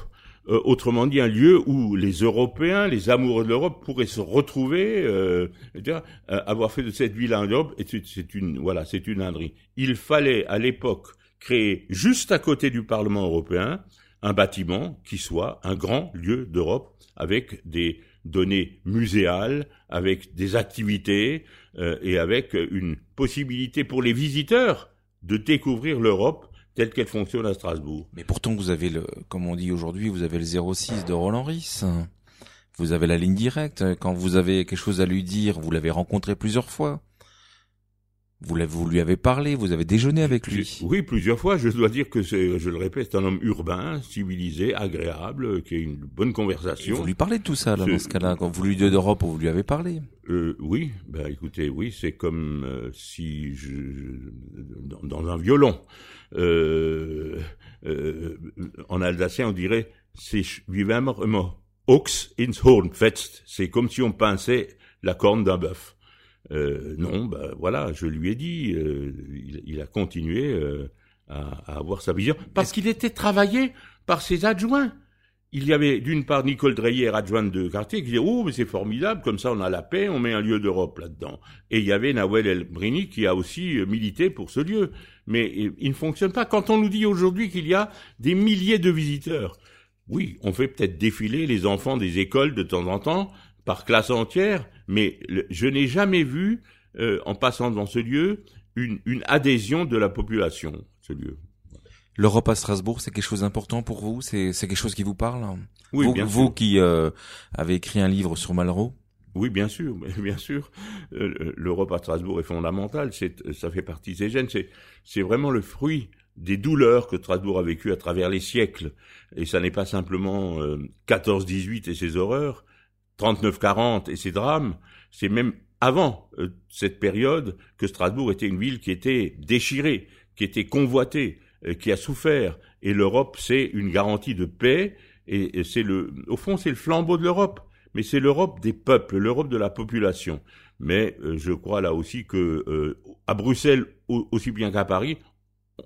euh, autrement dit un lieu où les Européens, les amoureux de l'Europe pourraient se retrouver, euh, euh avoir fait de cette ville un Europe, c'est une voilà, c'est une ânerie. Il fallait à l'époque créer juste à côté du Parlement européen un bâtiment qui soit un grand lieu d'Europe avec des données muséales, avec des activités euh, et avec une possibilité pour les visiteurs de découvrir l'Europe telle qu'elle fonctionne à Strasbourg. Mais pourtant, vous avez le, comme on dit aujourd'hui, vous avez le 06 de Roland Ris. Vous avez la ligne directe. Quand vous avez quelque chose à lui dire, vous l'avez rencontré plusieurs fois. Vous, vous lui avez parlé, vous avez déjeuné avec lui. Oui, plusieurs fois. Je dois dire que c'est, je le répète, c'est un homme urbain, civilisé, agréable, qui a une bonne conversation. vous lui parlez de tout ça, là, dans ce cas-là, quand vous lui dites d'Europe, vous lui avez parlé. Euh, oui, ben écoutez, oui, c'est comme euh, si je, dans, un violon. Euh, euh, en alsacien, on dirait sich wie ins Horn fetzt. C'est comme si on pinçait la corne d'un bœuf. Euh, non, ben voilà, je lui ai dit, euh, il, a continué euh, à, avoir sa vision, parce qu'il était travaillé par ses adjoints. Il y avait d'une part Nicole Dreyer, adjointe de quartier, qui disait oh mais c'est formidable, comme ça on a la paix, on met un lieu d'Europe là-dedans. Et il y avait Nawel El Brini qui a aussi milité pour ce lieu. Mais il ne fonctionne pas. Quand on nous dit aujourd'hui qu'il y a des milliers de visiteurs, oui, on fait peut-être défiler les enfants des écoles de temps en temps, par classe entière, mais je n'ai jamais vu, euh, en passant dans ce lieu, une, une, adhésion de la population, ce lieu. L'Europe à Strasbourg, c'est quelque chose d'important pour vous? C'est quelque chose qui vous parle? Oui, vous, bien vous sûr. qui euh, avez écrit un livre sur Malraux? Oui, bien sûr, bien sûr. Euh, L'Europe à Strasbourg est fondamentale. C'est, ça fait partie de ses gènes. C'est, c'est vraiment le fruit des douleurs que Strasbourg a vécues à travers les siècles. Et ça n'est pas simplement euh, 14-18 et ses horreurs, 39-40 et ses drames. C'est même avant euh, cette période que Strasbourg était une ville qui était déchirée, qui était convoitée, euh, qui a souffert. Et l'Europe, c'est une garantie de paix. Et, c'est le, au fond, c'est le flambeau de l'Europe. Mais c'est l'Europe des peuples, l'Europe de la population. Mais euh, je crois là aussi que euh, à Bruxelles, au- aussi bien qu'à Paris,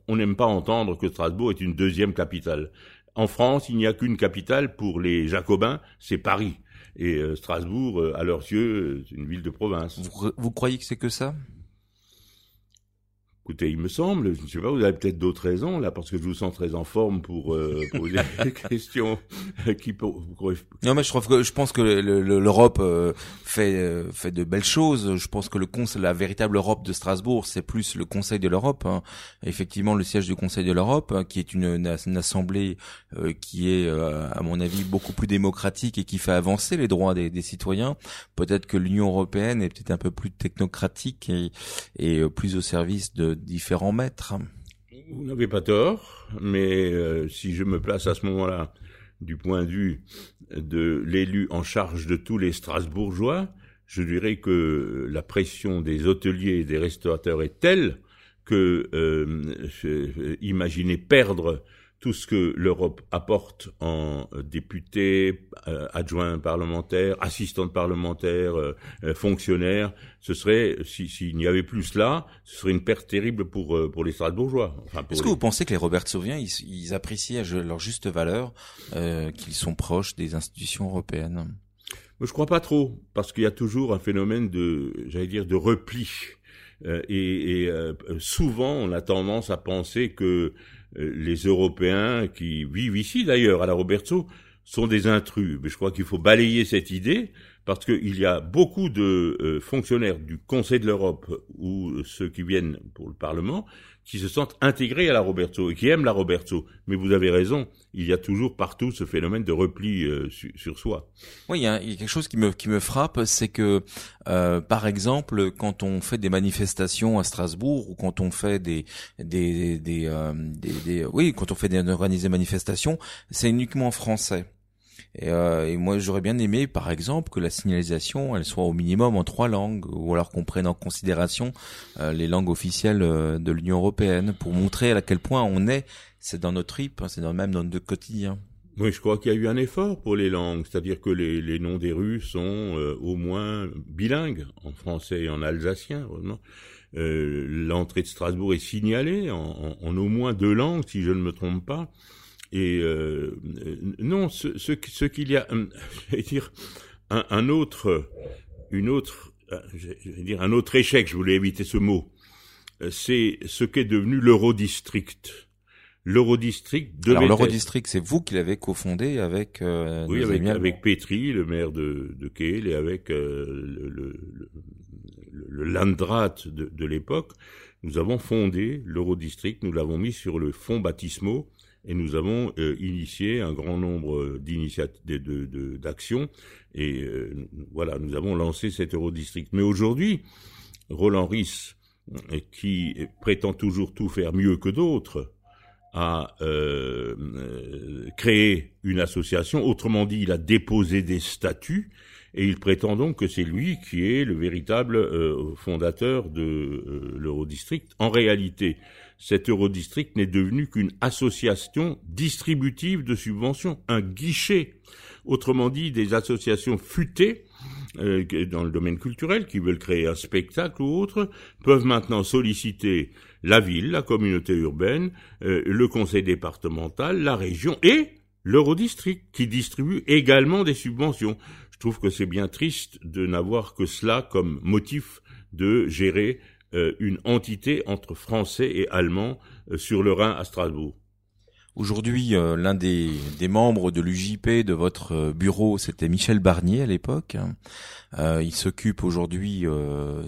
on n'aime pas entendre que Strasbourg est une deuxième capitale. En France, il n'y a qu'une capitale pour les Jacobins, c'est Paris. Et euh, Strasbourg, euh, à leurs yeux, c'est une ville de province. vous, vous croyez que c'est que ça? Écoutez, il me semble, je ne sais pas, vous avez peut-être d'autres raisons là, parce que je vous sens très en forme pour euh, poser des questions qui pour- pour- Non, mais je trouve que je pense que le- le- l'Europe euh, fait euh, fait de belles choses. Je pense que le conseil, la véritable Europe de Strasbourg, c'est plus le Conseil de l'Europe. hein. Effectivement, le siège du Conseil de l'Europe, hein, qui est une, une, une assemblée euh, qui est, euh, à mon avis, beaucoup plus démocratique et qui fait avancer les droits des, des citoyens. Peut-être que l'Union européenne est peut-être un peu plus technocratique et, et euh, plus au service de différents maîtres. Vous n'avez pas tort, mais euh, si je me place à ce moment-là du point de vue de l'élu en charge de tous les Strasbourgeois, je dirais que la pression des hôteliers et des restaurateurs est telle que euh, imaginer perdre tout ce que l'Europe apporte en euh, députés, euh, adjoints parlementaires, assistants parlementaires, euh, fonctionnaires, ce serait, si- s'il n'y avait plus cela, ce serait une perte terrible pour, euh, pour les Strasbourgeois. Enfin, Est-ce que vous pensez que les Robertsoviens, ils, ils apprécient à leur juste valeur euh, qu'ils sont proches des institutions européennes? Moi, je crois pas trop, parce qu'il y a toujours un phénomène de, j'allais dire, de repli. Euh, et et, euh, souvent, on a tendance à penser que les Européens qui vivent ici, d'ailleurs, à la Roberto, sont des intrus. Mais je crois qu'il faut balayer cette idée, parce qu'il y a beaucoup de euh, fonctionnaires du Conseil de l'Europe ou ceux qui viennent pour le Parlement qui se sentent intégrés à la Roberto et qui aiment la Roberto. Mais vous avez raison, il y a toujours partout ce phénomène de repli euh, su- sur soi. Oui, il y, a, y a quelque chose qui me qui me frappe, c'est que euh, par exemple, quand on fait des manifestations à Strasbourg ou quand on fait des des des, euh, des, des- oui, quand on fait des organisées manifestations, c'est uniquement en français. Et, euh, et moi, j'aurais bien aimé, par exemple, que la signalisation, elle soit au minimum en trois langues, ou alors qu'on prenne en considération euh, les langues officielles euh, de l'Union européenne, pour montrer à quel point on est. C'est dans notre trip, hein, c'est dans, même dans notre quotidien. Oui, je crois qu'il y a eu un effort pour les langues, c'est-à-dire que les, les noms des rues sont euh, au moins bilingues, en français et en alsacien. vraiment. Euh, L'entrée de Strasbourg est signalée en, en- en au moins deux langues, si je ne me trompe pas. Et euh, euh, non, ce, ce, ce qu'il y a, hum, j'allais dire, un, un autre, une autre, euh, j'allais dire un autre échec. Je voulais éviter ce mot. Euh, C'est ce qu'est devenu l'Eurodistrict. L'Eurodistrict devait Alors l'Eurodistrict, c'est vous qui l'avez cofondé avec euh, oui, avec, avec Petri, le maire de, de Kehl, et avec euh, le, le, le, le Landrat de, de l'époque, nous avons fondé l'Eurodistrict, nous l'avons mis sur le fonds baptismaux, et nous avons euh, initié un grand nombre d'actions, et euh, voilà, nous avons lancé cet Eurodistrict. Mais aujourd'hui, Roland euh, qui prétend toujours tout faire mieux que d'autres, a euh, euh, créé une association. Autrement dit, il a déposé des statuts et il prétend donc que c'est lui qui est le véritable euh, fondateur de euh, l'Eurodistrict. En réalité, cet Eurodistrict n'est devenu qu'une association distributive de subventions, un guichet. Autrement dit, des associations futées euh, dans le domaine culturel qui veulent créer un spectacle ou autre peuvent maintenant solliciter la ville, la communauté urbaine, le conseil départemental, la région et l'Eurodistrict qui distribue également des subventions. Je trouve que c'est bien triste de n'avoir que cela comme motif de gérer euh, une entité entre Français et Allemands euh, sur le Rhin à Strasbourg. Aujourd'hui, euh, l'un des, membres de l'UJP de votre euh, bureau, c'était Michel Barnier à l'époque. Euh, il s'occupe aujourd'hui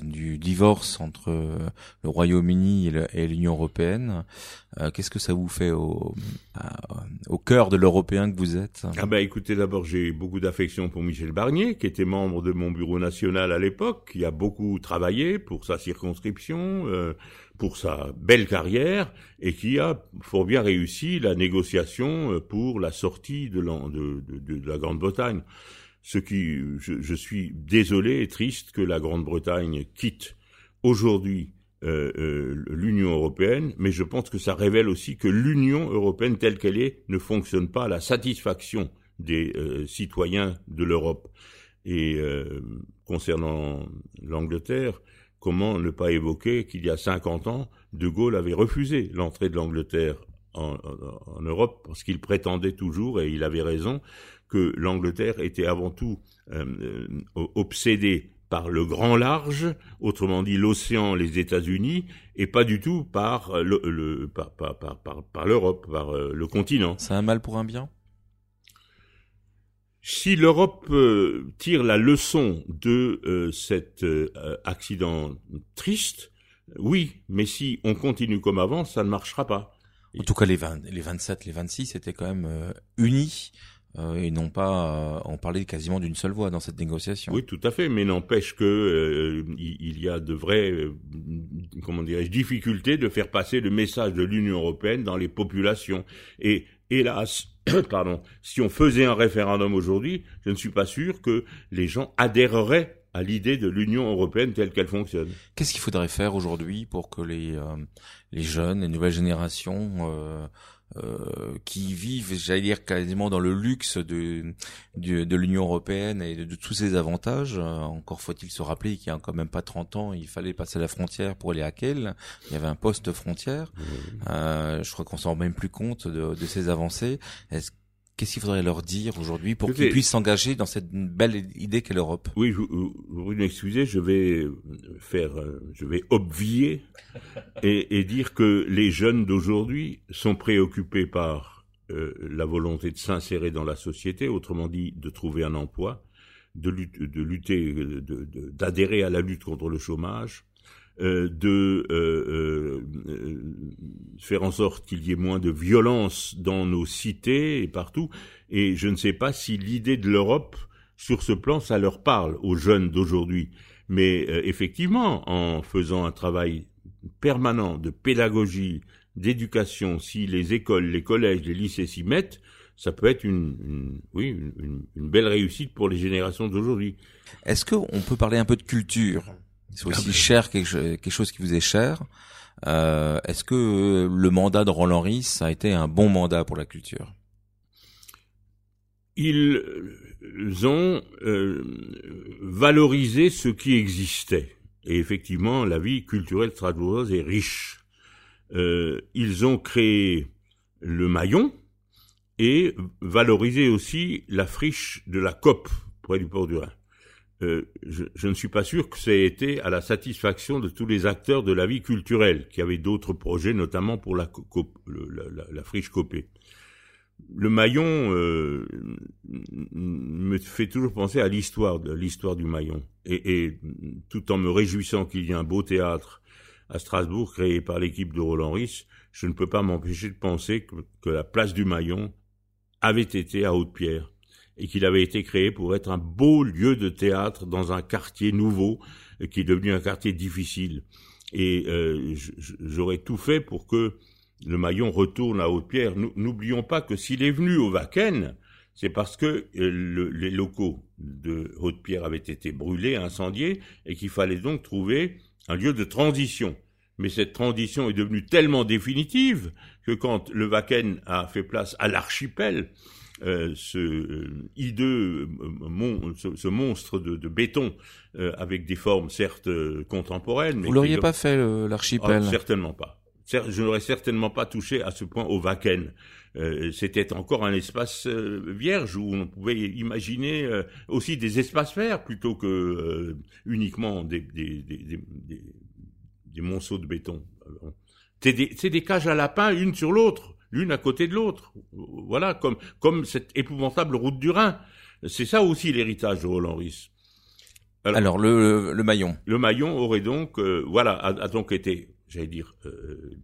du divorce entre le Royaume-Uni et l'Union européenne. Qu'est-ce que ça vous fait au, au cœur de l'Européen que vous êtes? Ah ben écoutez, d'abord j'ai beaucoup d'affection pour Michel Barnier, qui était membre de mon bureau national à l'époque, qui a beaucoup travaillé pour sa circonscription pour sa belle carrière et qui a fort bien réussi la négociation euh, pour la sortie de, la Grande-Bretagne. Ce qui, je, suis désolé et triste que la Grande-Bretagne quitte aujourd'hui euh, euh, l'Union européenne, mais je pense que ça révèle aussi que l'Union européenne telle qu'elle est ne fonctionne pas à la satisfaction des citoyens de l'Europe. Et concernant l'Angleterre, comment ne pas évoquer qu'il y a 50 ans, De Gaulle avait refusé l'entrée de l'Angleterre en, Europe parce qu'il prétendait toujours, et il avait raison, que l'Angleterre était avant tout euh, euh, obsédée par le grand large, autrement dit l'océan, les États-Unis, et pas du tout par le, par, l'Europe, par euh, le continent. C'est un mal pour un bien? Si l'Europe euh, tire la leçon de euh, cet euh, accident triste, oui, mais si on continue comme avant, ça ne marchera pas. En tout cas, les, 20, les 27, les 26 étaient quand même unis et non pas on parlait quasiment d'une seule voix dans cette négociation. Oui, tout à fait, mais n'empêche que il y a de vraies comment dirais-je difficultés de faire passer le message de l'Union européenne dans les populations et hélas pardon, si on faisait un référendum aujourd'hui, je ne suis pas sûr que les gens adhéreraient à l'idée de l'Union européenne telle qu'elle fonctionne. Qu'est-ce qu'il faudrait faire aujourd'hui pour que les, euh, les jeunes, les nouvelles générations euh, euh, qui vivent, j'allais dire, quasiment dans le luxe de, de, l'Union européenne et de, tous ses avantages. Euh, encore faut-il se rappeler qu'il y a quand même pas 30 ans, il fallait passer la frontière pour aller à Kiel. Il y avait un poste frontière. Euh, je crois qu'on s'en rend même plus compte de, de ces avancées. Est-ce Qu'est-ce qu'il faudrait leur dire aujourd'hui pour qu'ils puissent s'engager dans cette belle idée qu'est l'Europe? Oui, vous, vous m'excusez, je vais faire, euh, je vais obvier et, et dire que les jeunes d'aujourd'hui sont préoccupés par euh, la volonté de s'insérer dans la société, autrement dit de trouver un emploi, de, lutter, de lutter, d'adhérer à la lutte contre le chômage, euh, de euh, euh, faire en sorte qu'il y ait moins de violence dans nos cités et partout. Et je ne sais pas si l'idée de l'Europe, sur ce plan, ça leur parle aux jeunes d'aujourd'hui. Mais effectivement, en faisant un travail permanent de pédagogie, d'éducation, si les écoles, les collèges, les lycées s'y mettent, ça peut être une, oui, une, une, belle réussite pour les générations d'aujourd'hui. Est-ce qu'on peut parler un peu de culture? C'est aussi cher quelque, chose qui vous est cher. Euh, Est-ce que euh, le mandat de Roland Ries a été un bon mandat pour la culture? Ils ont euh, valorisé ce qui existait. Et effectivement, la vie culturelle strasbourgeoise est riche. Euh, ils ont créé le maillon et valorisé aussi la friche de la COP près du port du Rhin. Euh, je, ne suis pas sûr que ça ait été à la satisfaction de tous les acteurs de la vie culturelle, qui avaient d'autres projets, notamment pour la, friche copée. Le maillon euh, me fait toujours penser à l'histoire l'histoire du maillon, et, tout en me réjouissant qu'il y ait un beau théâtre à Strasbourg créé par l'équipe de Roland Ris, je ne peux pas m'empêcher de penser que, que la place du maillon avait été à Haute-Pierre et qu'il avait été créé pour être un beau lieu de théâtre dans un quartier nouveau euh, qui est devenu un quartier difficile. Et euh, j'aurais tout fait pour que le maillon retourne à Haute-Pierre. N'oublions pas que s'il est venu au Vaken, c'est parce que euh, les locaux de Haute-Pierre avaient été brûlés, incendiés, et qu'il fallait donc trouver un lieu de transition. Mais cette transition est devenue tellement définitive que quand le Vaken a fait place à l'archipel, euh, ce euh, hideux, euh, ce, monstre de, de béton avec des formes certes contemporaines. Mais Vous l'auriez pas fait l'archipel ah, Certainement pas. Je n'aurais certainement pas touché à ce point au Wacken. C'était encore un espace vierge où on pouvait imaginer aussi des espaces verts plutôt que uniquement des, des, des, des, monceaux de béton. C'est des, des cages à lapins une sur l'autre l'une à côté de l'autre. Voilà, comme, comme cette épouvantable route du Rhin. C'est ça aussi l'héritage de Roland Ris. Alors, le, le, maillon. Le maillon aurait donc, euh, voilà, a, donc été, j'allais dire, euh,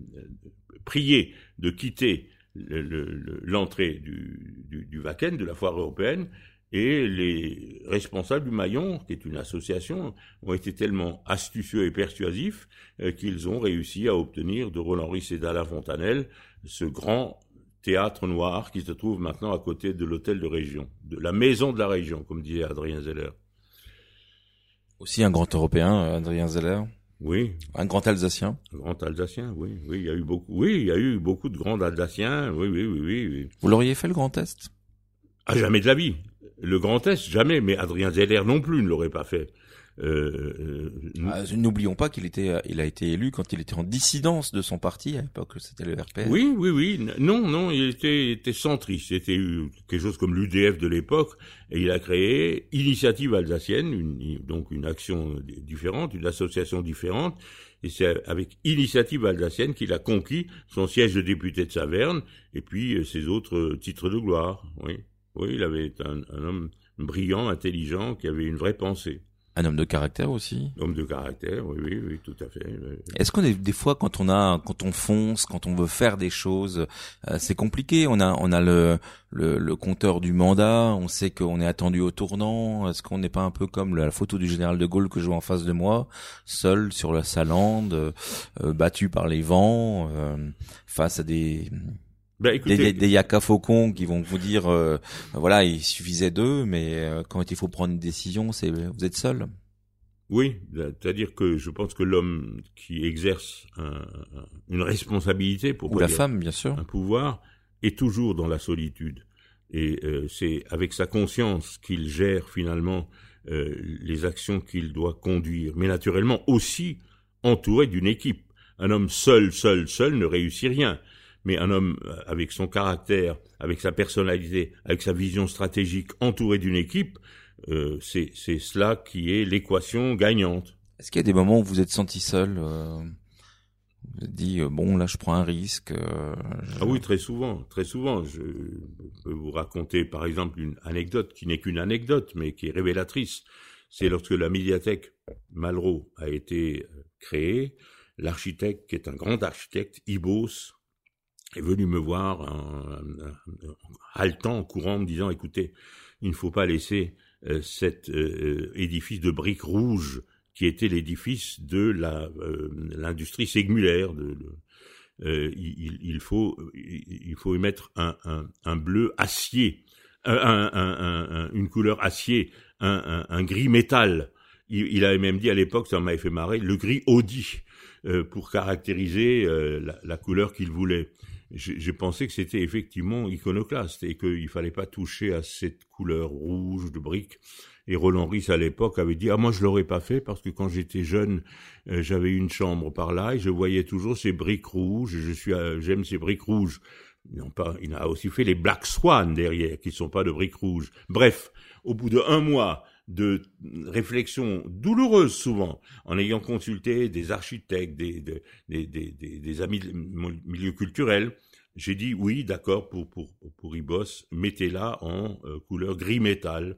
prié de quitter l'entrée du, du, du Wacken, de la foire européenne, et les responsables du Maillon, qui est une association, ont été tellement astucieux et persuasifs euh, qu'ils ont réussi à obtenir de Roland-Ris et d'Alain Fontanelle ce grand théâtre noir qui se trouve maintenant à côté de l'hôtel de région, de la maison de la région, comme disait Adrien Zeller. Aussi un grand Européen, Adrien Zeller. Oui. Un grand Alsacien. Un grand Alsacien, oui. Oui, il y a eu beaucoup. Oui, il y a eu beaucoup de grands Alsaciens. Oui, oui, oui, oui. Vous l'auriez fait le Grand Est? À jamais de la vie. Le Grand Est, jamais, mais Adrien Zeller non plus ne l'aurait pas fait. Euh, euh, ah, N'oublions pas qu'il était, il a été élu quand il était en dissidence de son parti à l'époque, c'était le RPR. Oui, oui, oui. Non, non, il était, était centriste. C'était quelque chose comme l'UDF de l'époque, et il a créé Initiative alsacienne, une, donc une action différente, une association différente. Et c'est avec Initiative alsacienne qu'il a conquis son siège de député de Saverne et puis euh, ses autres titres de gloire. Oui. Oui, il avait un, un homme brillant, intelligent, qui avait une vraie pensée. Un homme de caractère aussi. Homme de caractère, oui, oui, oui, tout à fait. Est-ce qu'on est des fois quand on a, quand on fonce, quand on veut faire des choses, euh, c'est compliqué. On a, on a le, le, le, compteur du mandat. On sait qu'on est attendu au tournant. Est-ce qu'on n'est pas un peu comme la photo du général de Gaulle que je vois en face de moi, seul sur la salande, euh, battu par les vents, euh, face à des ben, des, des, yaka faucons qui vont vous dire, euh, voilà, il suffisait d'eux, mais euh, quand il faut prendre une décision, c'est vous êtes seul. Oui, c'est-à-dire que je pense que l'homme qui exerce un, une responsabilité pour ou la femme, bien sûr, un pouvoir, est toujours dans la solitude. Et euh, c'est avec sa conscience qu'il gère finalement les actions qu'il doit conduire, mais naturellement aussi entouré d'une équipe. Un homme seul, seul, seul ne réussit rien mais un homme euh, avec son caractère, avec sa personnalité, avec sa vision stratégique, entouré d'une équipe, euh, c'est cela qui est l'équation gagnante. Est-ce qu'il y a des moments où vous êtes senti seul euh, Vous vous êtes dit bon là je prends un risque. Ah oui très souvent, très souvent. Je peux vous raconter par exemple une anecdote qui n'est qu'une anecdote mais qui est révélatrice. C'est lorsque la médiathèque Malraux a été créée, l'architecte qui est un grand architecte, Ibos, est venu me voir en, haletant, en courant, me disant écoutez, il ne faut pas laisser euh, cet euh, édifice de briques rouges qui était l'édifice de euh, l'industrie ségmulaire. De, il, il, faut il faut y mettre un, un, un bleu acier, un, une couleur acier, un, gris métal. Il, il, avait même dit à l'époque, ça m'avait fait marrer, le gris Audi pour caractériser la, la couleur qu'il voulait j'ai pensé que c'était effectivement iconoclaste et qu'il fallait pas toucher à cette couleur rouge de briques. Et Roland Ris à l'époque avait dit ah moi je l'aurais pas fait parce que quand j'étais jeune euh, j'avais une chambre par là et je voyais toujours ces briques rouges. Je suis euh, j'aime ces briques rouges. pas, il a aussi fait les Black Swan derrière qui sont pas de briques rouges. Bref, au bout de un mois de réflexion douloureuse souvent, en ayant consulté des architectes, des, des, des, des, des amis du milieu culturel, j'ai dit oui, d'accord, pour, pour, pour Ibos, mettez-la en euh, couleur gris métal.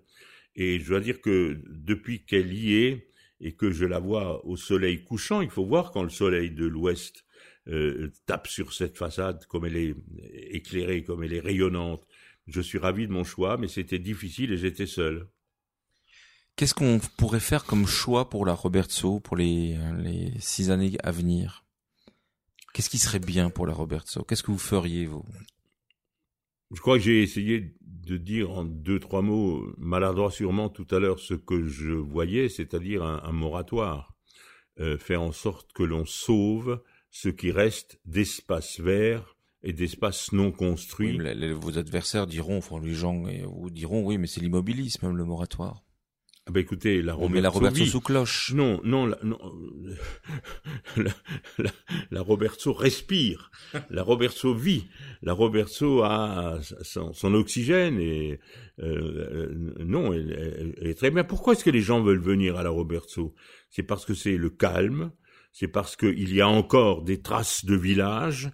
Et je dois dire que depuis qu'elle y est, et que je la vois au soleil couchant, il faut voir quand le soleil de l'ouest euh, tape sur cette façade, comme elle est éclairée, comme elle est rayonnante. Je suis ravi de mon choix, mais c'était difficile et j'étais seul. Qu'est-ce qu'on pourrait faire comme choix pour la Robertso pour les, les six années à venir? Qu'est-ce qui serait bien pour la Robertso Qu'est-ce que vous feriez, vous? Je crois que j'ai essayé de dire en deux, trois mots, maladroit sûrement tout à l'heure, ce que je voyais, c'est-à-dire un, moratoire. Euh, faire en sorte que l'on sauve ce qui reste d'espace vert et d'espace non construit. vos adversaires diront, enfin les gens vous diront, oui, mais c'est l'immobilisme, le moratoire. Ah bah écoutez, la met la Roberto sous cloche. Non, non, la, non la, la, Roberto respire, la Roberto vit, la Roberto a son, son oxygène et euh, non, elle, elle, est très bien. Pourquoi est-ce que les gens veulent venir à la Roberto C'est parce que c'est le calme, c'est parce qu'il y a encore des traces de village,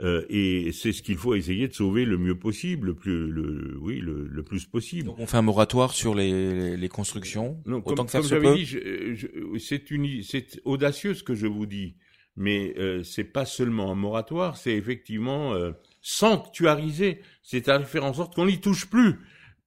Euh, et c'est ce qu'il faut essayer de sauver le mieux possible, le plus, le, oui, le, le plus possible. Donc on fait un moratoire sur les, les constructions. Non, autant comme, que faire comme se j'avais peut. dit, je- je- c'est une, c'est audacieux ce que je vous dis, mais euh, c'est pas seulement un moratoire, c'est effectivement euh, sanctuariser, c'est à faire en sorte qu'on n'y touche plus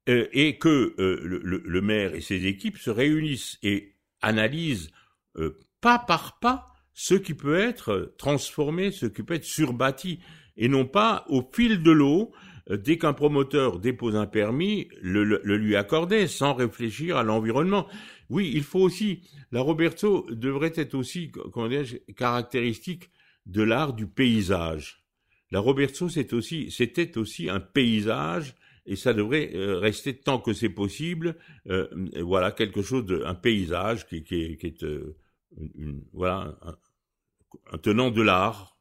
euh, et que euh, le, le- le maire et ses équipes se réunissent et analysent euh, pas par pas ce qui peut être transformé, ce qui peut être surbâti, et non pas au fil de l'eau, euh, dès qu'un promoteur dépose un permis, le, le- le lui accorder sans réfléchir à l'environnement. Oui, il faut aussi, la Roberto devrait être aussi, comment dirais-je, caractéristique de l'art du paysage. La Roberto, c'est aussi, c'était aussi un paysage, et ça devrait euh, rester tant que c'est possible, euh, voilà, quelque chose de, un paysage qui, qui est, qui est euh, une- une- voilà, un, un tenant de l'art.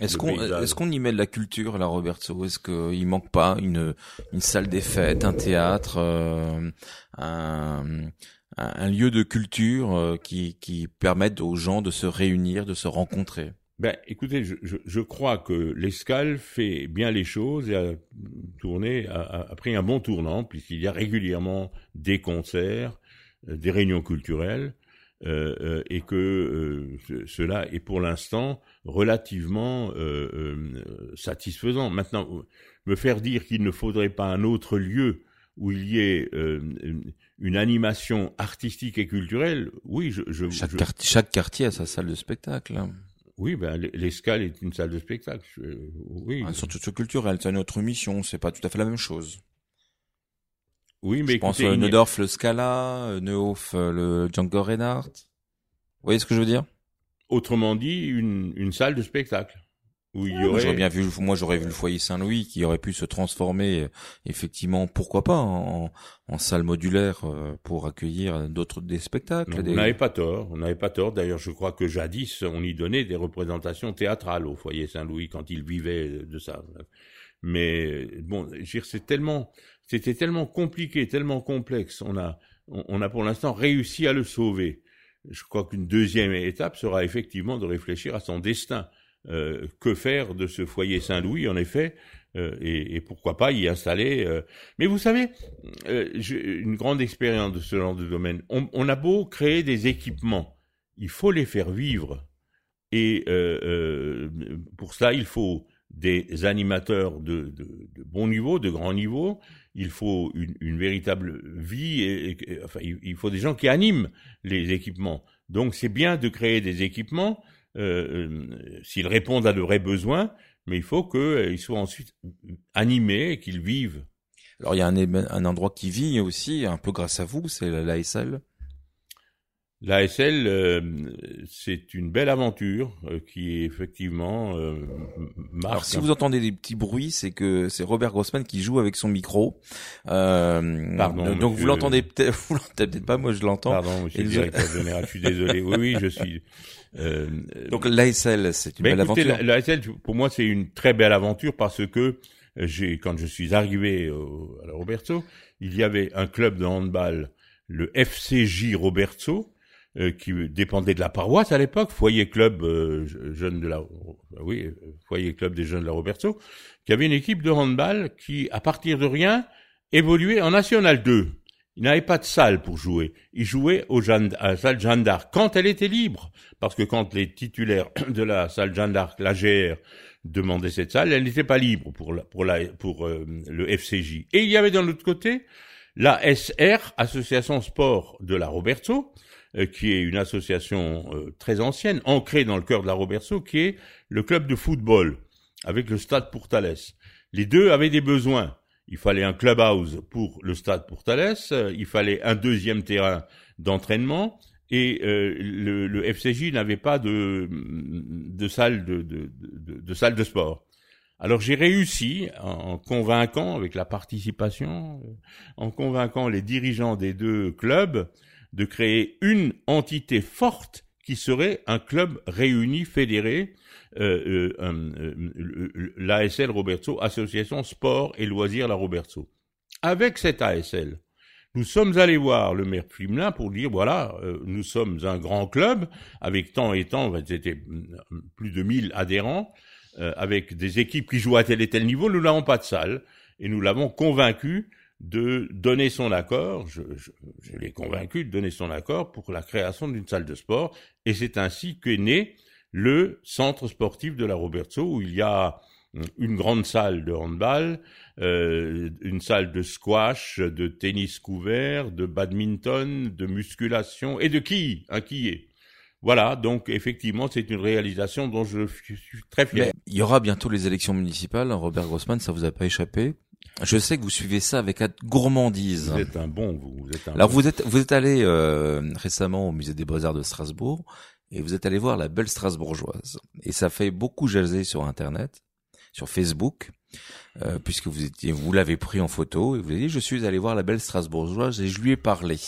Est-ce qu'on est-ce qu'on y met de la culture là, Roberto? Est-ce qu'il manque pas une une salle des fêtes, un théâtre, euh, un, un lieu de culture euh, qui qui permette aux gens de se réunir, de se rencontrer? Ben, écoutez, je, je, je crois que l'escale fait bien les choses et a tourné, a, a- a pris un bon tournant puisqu'il y a régulièrement des concerts, euh, des réunions culturelles, et que euh, ce- cela est pour l'instant relativement euh, euh, satisfaisant. Maintenant, me faire dire qu'il ne faudrait pas un autre lieu où il y ait euh, une, animation artistique et culturelle, oui, je, je, Chaque je- quartier chaque quartier a sa salle de spectacle. hein. oui, ben l'escale est une salle de spectacle. je- oui, Ah, surtout sur culturel, c'est une autre mission, c'est pas tout à fait la même chose. Oui, mais Je pense écoutez, euh, Neudorf le Scala, euh, Neuhof euh, le Django Reinhardt. Vous voyez ce que je veux dire? Autrement dit, une, une salle de spectacle où il y Moi, aurait. J'aurais bien vu, moi j'aurais vu le foyer Saint-Louis qui aurait pu se transformer, euh, effectivement, pourquoi pas, en, en salle modulaire pour accueillir d'autres des spectacles. Non, des- On n'avait pas tort, on n'avait pas tort. D'ailleurs, je crois que jadis, on y donnait des représentations théâtrales au foyer Saint-Louis quand il vivait de ça. Mais bon, c'est tellement, c'était tellement compliqué, tellement complexe. On a, on, a pour l'instant réussi à le sauver. Je crois qu'une deuxième étape sera effectivement de réfléchir à son destin. Euh, que faire de ce foyer Saint-Louis, en effet, euh, et, et pourquoi pas y installer. euh. Mais vous savez, euh, j'ai une grande expérience de ce genre de domaine. On, on a beau créer des équipements, il faut les faire vivre. Et euh, euh, pour cela, il faut des animateurs de, de, de bon niveau, de grand niveau. Il faut une, véritable vie. Et, enfin, il, faut des gens qui animent les équipements. Donc, c'est bien de créer des équipements euh, euh, s'ils répondent à de vrais besoins, mais il faut qu'ils soient ensuite animés et qu'ils vivent. Alors il y a un, endroit qui vit aussi, un peu grâce à vous, c'est la- l'ASL. L'ASL, euh, c'est une belle aventure euh, qui effectivement euh, m- marque. Alors si vous entendez des petits bruits, c'est que c'est Robert Grossman qui joue avec son micro. Euh, Pardon, donc monsieur. vous l'entendez peut-être, vous l'entendez peut-être pas, moi je l'entends. Pardon, monsieur le directeur général, je suis désolé. Oui, oui, je suis. Euh, Donc l'ASL, c'est une belle écoutez, aventure. la- l'ASL, pour moi, c'est une très belle aventure parce que euh, j'ai, quand je suis arrivé au, à la Roberto, il y avait un club de handball, le FCJ Roberto, euh, qui dépendait de la paroisse à l'époque, foyer club euh, je- jeunes de la, oui, euh, foyer club des jeunes de la Roberto, qui avait une équipe de handball qui, à partir de rien, évoluait en National 2. Il n'avait pas de salle pour jouer. Il jouait au Jeanne- à la salle Jeanne d'Arc quand elle était libre. Parce que quand les titulaires de la salle Jeanne d'Arc, la GR, demandaient cette salle, elle n'était pas libre pour, la, pour, la, pour euh, le FCJ. Et il y avait d'un autre côté la SR, Association Sport de la Roberto, qui est une association euh, très ancienne, ancrée dans le cœur de la Roberto, qui est le club de football, avec le stade Pourtalès. Les deux avaient des besoins. Il fallait un clubhouse pour le stade Pourtalès, euh, il fallait un deuxième terrain d'entraînement, et euh, le, le FCJ n'avait pas de, de salle de, de, de, salle de sport. Alors j'ai réussi en convainquant avec la participation, euh, en convainquant les dirigeants des deux clubs de créer une entité forte qui serait un club réuni, fédéré, euh, euh, euh, l'ASL Roberto, Association Sport et Loisirs La Roberto. Avec cette ASL, nous sommes allés voir le maire Flimelin pour dire voilà, euh, nous sommes un grand club avec tant et tant, c'était plus de 1000 adhérents. euh, avec des équipes qui jouent à tel et tel niveau, nous n'avons pas de salle. Et nous l'avons convaincu de donner son accord, je, je, je l'ai convaincu de donner son accord pour la création d'une salle de sport. Et c'est ainsi qu'est né le centre sportif de la Roberto, où il y a une grande salle de handball, euh, une salle de squash, de tennis couvert, de badminton, de musculation et de qui? Un est Voilà, donc effectivement, c'est une réalisation dont je suis très fier. il y aura bientôt les élections municipales. Robert Grossman, ça vous a pas échappé Je sais que vous suivez ça avec gourmandise. Vous êtes un bon, vous. êtes un Alors bon. vous êtes vous êtes allé euh, récemment au musée des Beaux-Arts de Strasbourg et vous êtes allé voir la belle Strasbourgeoise. Et ça fait beaucoup jaser sur Internet sur Facebook, euh, puisque vous étiez, vous l'avez pris en photo et vous avez dit je suis allé voir la belle Strasbourgeoise et je lui ai parlé.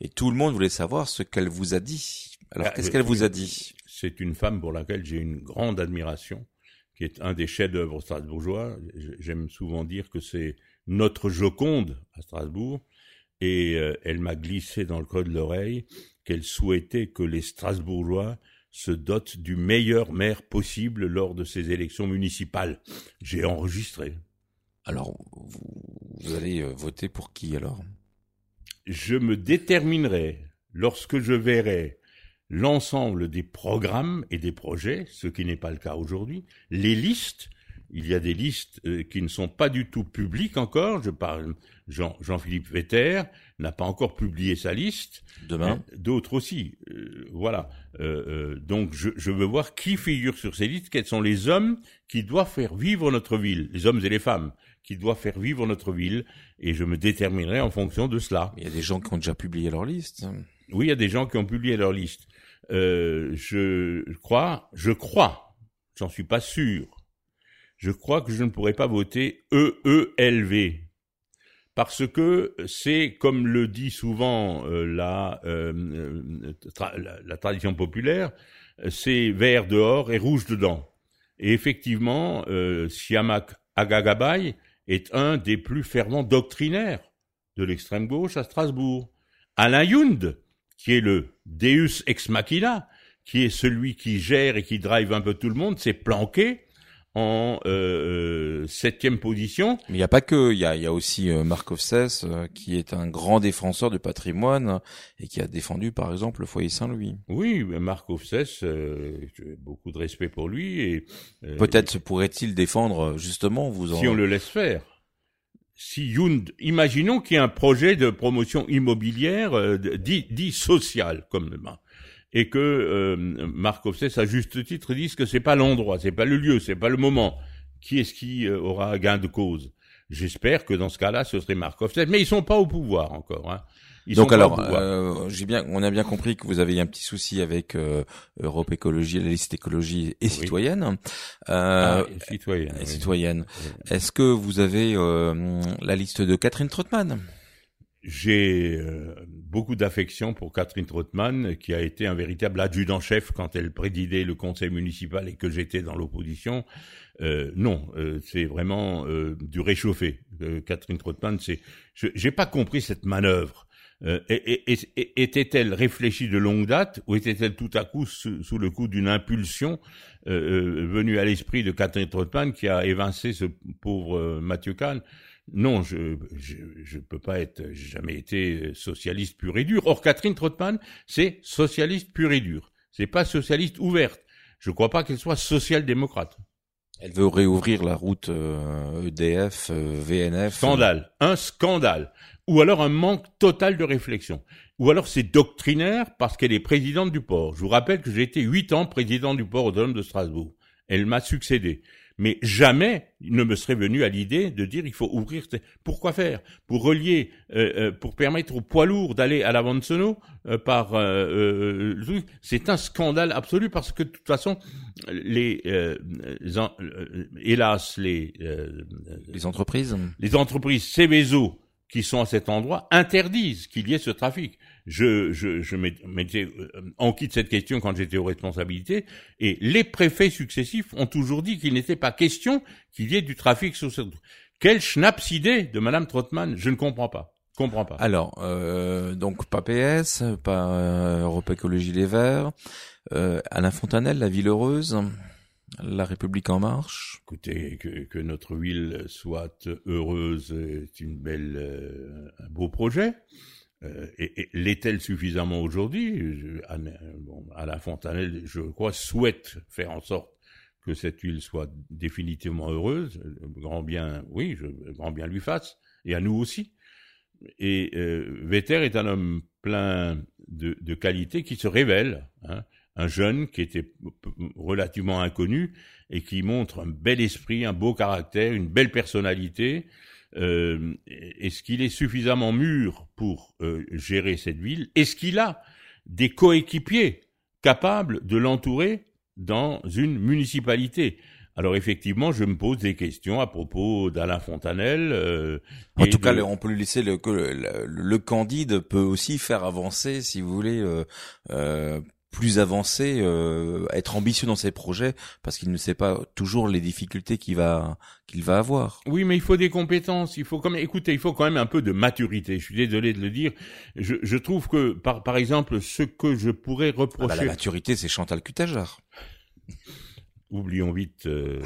Et tout le monde voulait savoir ce qu'elle vous a dit. Alors Ah, qu'est-ce qu'elle vous a dit? C'est une femme pour laquelle j'ai une grande admiration, qui est un des chefs-d'œuvre strasbourgeois. J'aime souvent dire que c'est notre Joconde à Strasbourg, et euh, elle m'a glissé dans le creux de l'oreille qu'elle souhaitait que les Strasbourgeois se dotent du meilleur maire possible lors de ces élections municipales. J'ai enregistré. Alors vous, vous allez euh, voter pour qui alors? Je me déterminerai lorsque je verrai l'ensemble des programmes et des projets, ce qui n'est pas le cas aujourd'hui, les listes. Il y a des listes euh, qui ne sont pas du tout publiques encore. Je parle Jean, Jean-Philippe Vetter n'a pas encore publié sa liste. Demain Euh, D'autres aussi. Euh, voilà. Euh, euh, donc je, je veux voir qui figure sur ces listes, quels sont les hommes qui doivent faire vivre notre ville, les hommes et les femmes qui doivent faire vivre notre ville, et je me déterminerai en fonction de cela. Il y a des gens qui ont déjà publié leur liste. Oui, il y a des gens qui ont publié leur liste. Euh, je crois, je crois, j'en suis pas sûr, je crois que je ne pourrais pas voter EELV. Parce que c'est, comme le dit souvent euh, la, euh, la, la tradition populaire, c'est vert dehors et rouge dedans. Et effectivement, Siamak Agagabay est un des plus fervents doctrinaires de l'extrême gauche à Strasbourg. Alain Yound, qui est le Deus ex machina, qui est celui qui gère et qui drive un peu tout le monde, s'est planqué en euh, euh, septième position. Mais il n'y a pas que, il y a, y a aussi euh, Offsès, euh, qui est un grand défenseur du patrimoine et qui a défendu par exemple le foyer Saint-Louis. Oui, Marc Offsès, euh, j'ai beaucoup de respect pour lui et euh, Peut-être se pourrait-il défendre euh, justement vous en... si on le laisse faire. Si Yound, imaginons qu'il y ait un projet de promotion immobilière euh, dit, social comme et que euh, à juste titre, dise que c'est pas l'endroit, c'est pas le lieu, c'est pas le moment. Qui est-ce qui euh, aura gain de cause? J'espère que dans ce cas-là, ce serait Marc Offsès, mais ils sont pas au pouvoir encore. Hein. Ils Donc alors, euh, j'ai bien, on a bien compris que vous avez un petit souci avec euh, Europe Écologie, la liste écologie et citoyenne. Euh, Ah, citoyen. et oui. citoyenne. Oui. Est-ce que vous avez euh, la liste de Catherine Trottmann J'ai euh, beaucoup d'affection pour Catherine Trottmann, qui a été un véritable adjudant-chef quand elle présidait le conseil municipal et que j'étais dans l'opposition. Euh, non, euh, c'est vraiment euh, du réchauffé. Euh, Catherine Trottmann, c'est, je j'ai pas compris cette manœuvre. Euh, était-elle réfléchie de longue date ou était-elle tout à coup sous, sous le coup d'une impulsion euh, euh, venue à l'esprit de Catherine Trottmann qui a évincé ce pauvre euh, Mathieu Kahn? Non, je je je peux pas être, j'ai jamais été socialiste pur et dur. Or Catherine Trottmann, c'est socialiste pur et dur. C'est pas socialiste ouverte. Je crois pas qu'elle soit social-démocrate. Elle veut réouvrir la route euh, EDF, euh, VNF. Scandale, un scandale. Ou alors un manque total de réflexion. Ou alors c'est doctrinaire parce qu'elle est présidente du port. Je vous rappelle que j'ai été huit ans président du port autonome de Strasbourg. Elle m'a succédé. Mais jamais il ne me serait venu à l'idée de dire il faut ouvrir. Pourquoi faire? Pour relier, euh, euh, pour permettre aux poids lourds d'aller à la Vansono euh, par. euh, euh. C'est un scandale absolu parce que de toute façon, les, euh, les euh, hélas, les euh, Les entreprises. les entreprises Céveso qui sont à cet endroit interdisent qu'il y ait ce trafic. Je, je, je m'étais- euh, enquis de cette question quand j'étais aux responsabilités, et les préfets successifs ont toujours dit qu'il n'était pas question qu'il y ait du trafic sur cette route. Quelle schnapsidée de Madame Trottmann, je ne comprends pas. Comprends pas. Alors, euh, donc pas PS, pas euh, Europe Écologie Les Verts, euh, Alain Fontanel, La Ville Heureuse. La République en marche Écoutez, que, notre ville soit heureuse est une belle, un beau projet. et, l'est-elle suffisamment aujourd'hui? La Fontanelle, je crois, souhaite faire en sorte que cette ville soit définitivement heureuse, grand bien, oui, grand bien lui fasse, et à nous aussi. Et euh, Vetter est un homme plein de, de qualités qui se révèle, hein, un jeune qui était relativement inconnu et qui montre un bel esprit, un beau caractère, une belle personnalité. Euh, est-ce qu'il est suffisamment mûr pour euh, gérer cette ville? Est-ce qu'il a des coéquipiers capables de l'entourer dans une municipalité? Alors effectivement, je me pose des questions à propos d'Alain Fontanel. Euh, en tout cas, on peut lui laisser le, le, le, Candide peut aussi faire avancer, si vous voulez, euh, euh, plus avancé, euh, être ambitieux dans ses projets, parce qu'il ne sait pas toujours les difficultés qu'il va qu'il va avoir. Oui, mais il faut des compétences. Il faut quand même, écoutez, il faut quand même un peu de maturité. Je suis désolé de le dire. Je, je trouve que, par par exemple, ce que je pourrais reprocher. Ah bah, la maturité, c'est Chantal Cutajar. oublions vite, euh,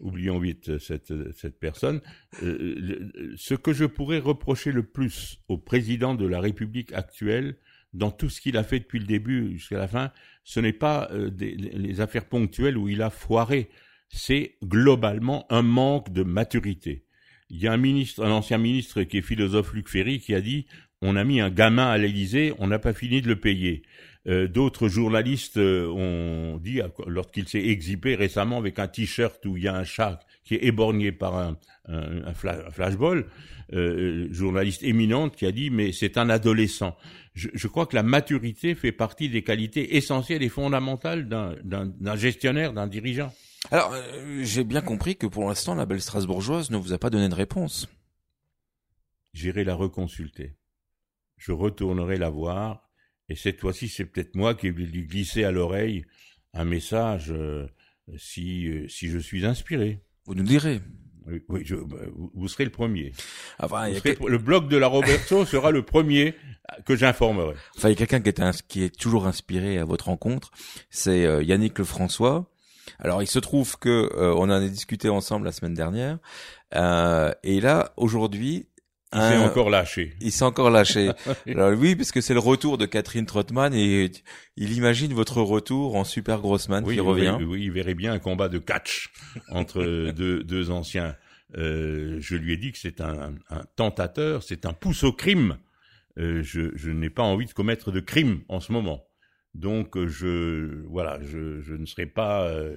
oublions vite cette, cette personne. Euh, ce que je pourrais reprocher le plus au président de la République actuelle, dans tout ce qu'il a fait depuis le début jusqu'à la fin, ce n'est pas euh, des, les affaires ponctuelles où il a foiré, c'est globalement un manque de maturité. Il y a un ministre, un ancien ministre qui est philosophe Luc Ferry qui a dit on a mis un gamin à l'Élysée, on n'a pas fini de le payer. Euh, d'autres journalistes euh, ont dit, lorsqu'il s'est exhibé récemment avec un t-shirt où il y a un chat qui est éborgné par un, un, flashball, euh, journaliste éminente qui a dit mais c'est un adolescent. Je, je, crois que la maturité fait partie des qualités essentielles et fondamentales d'un gestionnaire, d'un dirigeant. Alors j'ai bien compris que pour l'instant la belle Strasbourgeoise ne vous a pas donné de réponse. J'irai la reconsulter. Je retournerai la voir et cette fois-ci, c'est peut-être moi qui vais lui glisser à l'oreille un message euh, si, euh, si je suis inspiré. Vous nous direz. Oui, je, bah, vous, serez le premier. Le blog de la Roberto sera le premier que j'informerai. Enfin, il y a quelqu'un qui est, qui est toujours inspiré à votre rencontre, c'est euh, Yannick Lefrançois. Alors, il se trouve que on en a discuté ensemble la semaine dernière, et là, aujourd'hui, il s'est encore lâché. Il s'est encore lâché. Alors oui, parce que c'est le retour de Catherine Trottmann et il imagine votre retour en super grossman qui revient. Oui, oui, il verrait bien un combat de catch entre deux, deux anciens. Euh, je lui ai dit que c'est un, un, tentateur, c'est un pouce au crime. Euh, je, je n'ai pas envie de commettre de crime en ce moment. Donc je voilà, je, je ne serai pas euh,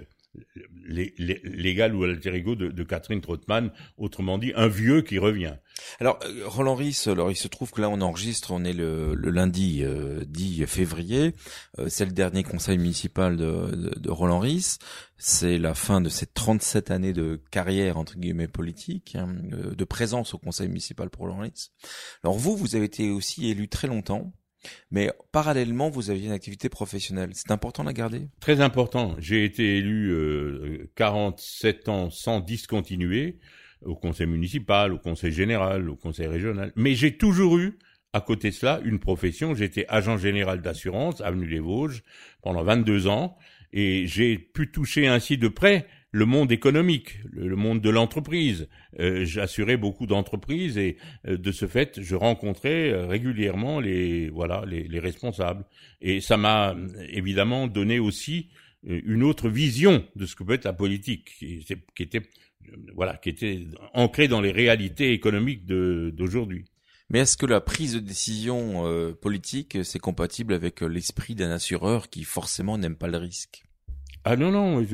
légal ou alter ego de, Catherine Trottmann, autrement dit un vieux qui revient. Alors euh, Roland Ries, alors il se trouve que là on enregistre, on est le, lundi euh, 10 février, euh, c'est le dernier conseil municipal de, Roland Ries, c'est la fin de cette 37 années de carrière entre guillemets politique, hein, euh, de présence au conseil municipal pour Roland Ries. Alors vous, vous avez été aussi élu très longtemps. Mais parallèlement, vous aviez une activité professionnelle. C'est important de la garder? Très important. J'ai été élu euh, 47 ans sans discontinuer au conseil municipal, au conseil général, au conseil régional. Mais j'ai toujours eu, à côté de cela, une profession. J'étais agent général d'assurance, avenue des Vosges, pendant 22 ans. Et j'ai pu toucher ainsi de près le monde économique, le, monde de l'entreprise. Euh, J'assurais beaucoup d'entreprises et euh, de ce fait, je rencontrais euh, régulièrement les voilà les, les responsables. Et ça m'a évidemment donné aussi euh, une autre vision de ce que peut être la politique, qui, était voilà qui était ancrée dans les réalités économiques d'aujourd'hui. Mais est-ce que la prise de décision politique c'est compatible avec l'esprit d'un assureur qui forcément n'aime pas le risque? Ah non, non,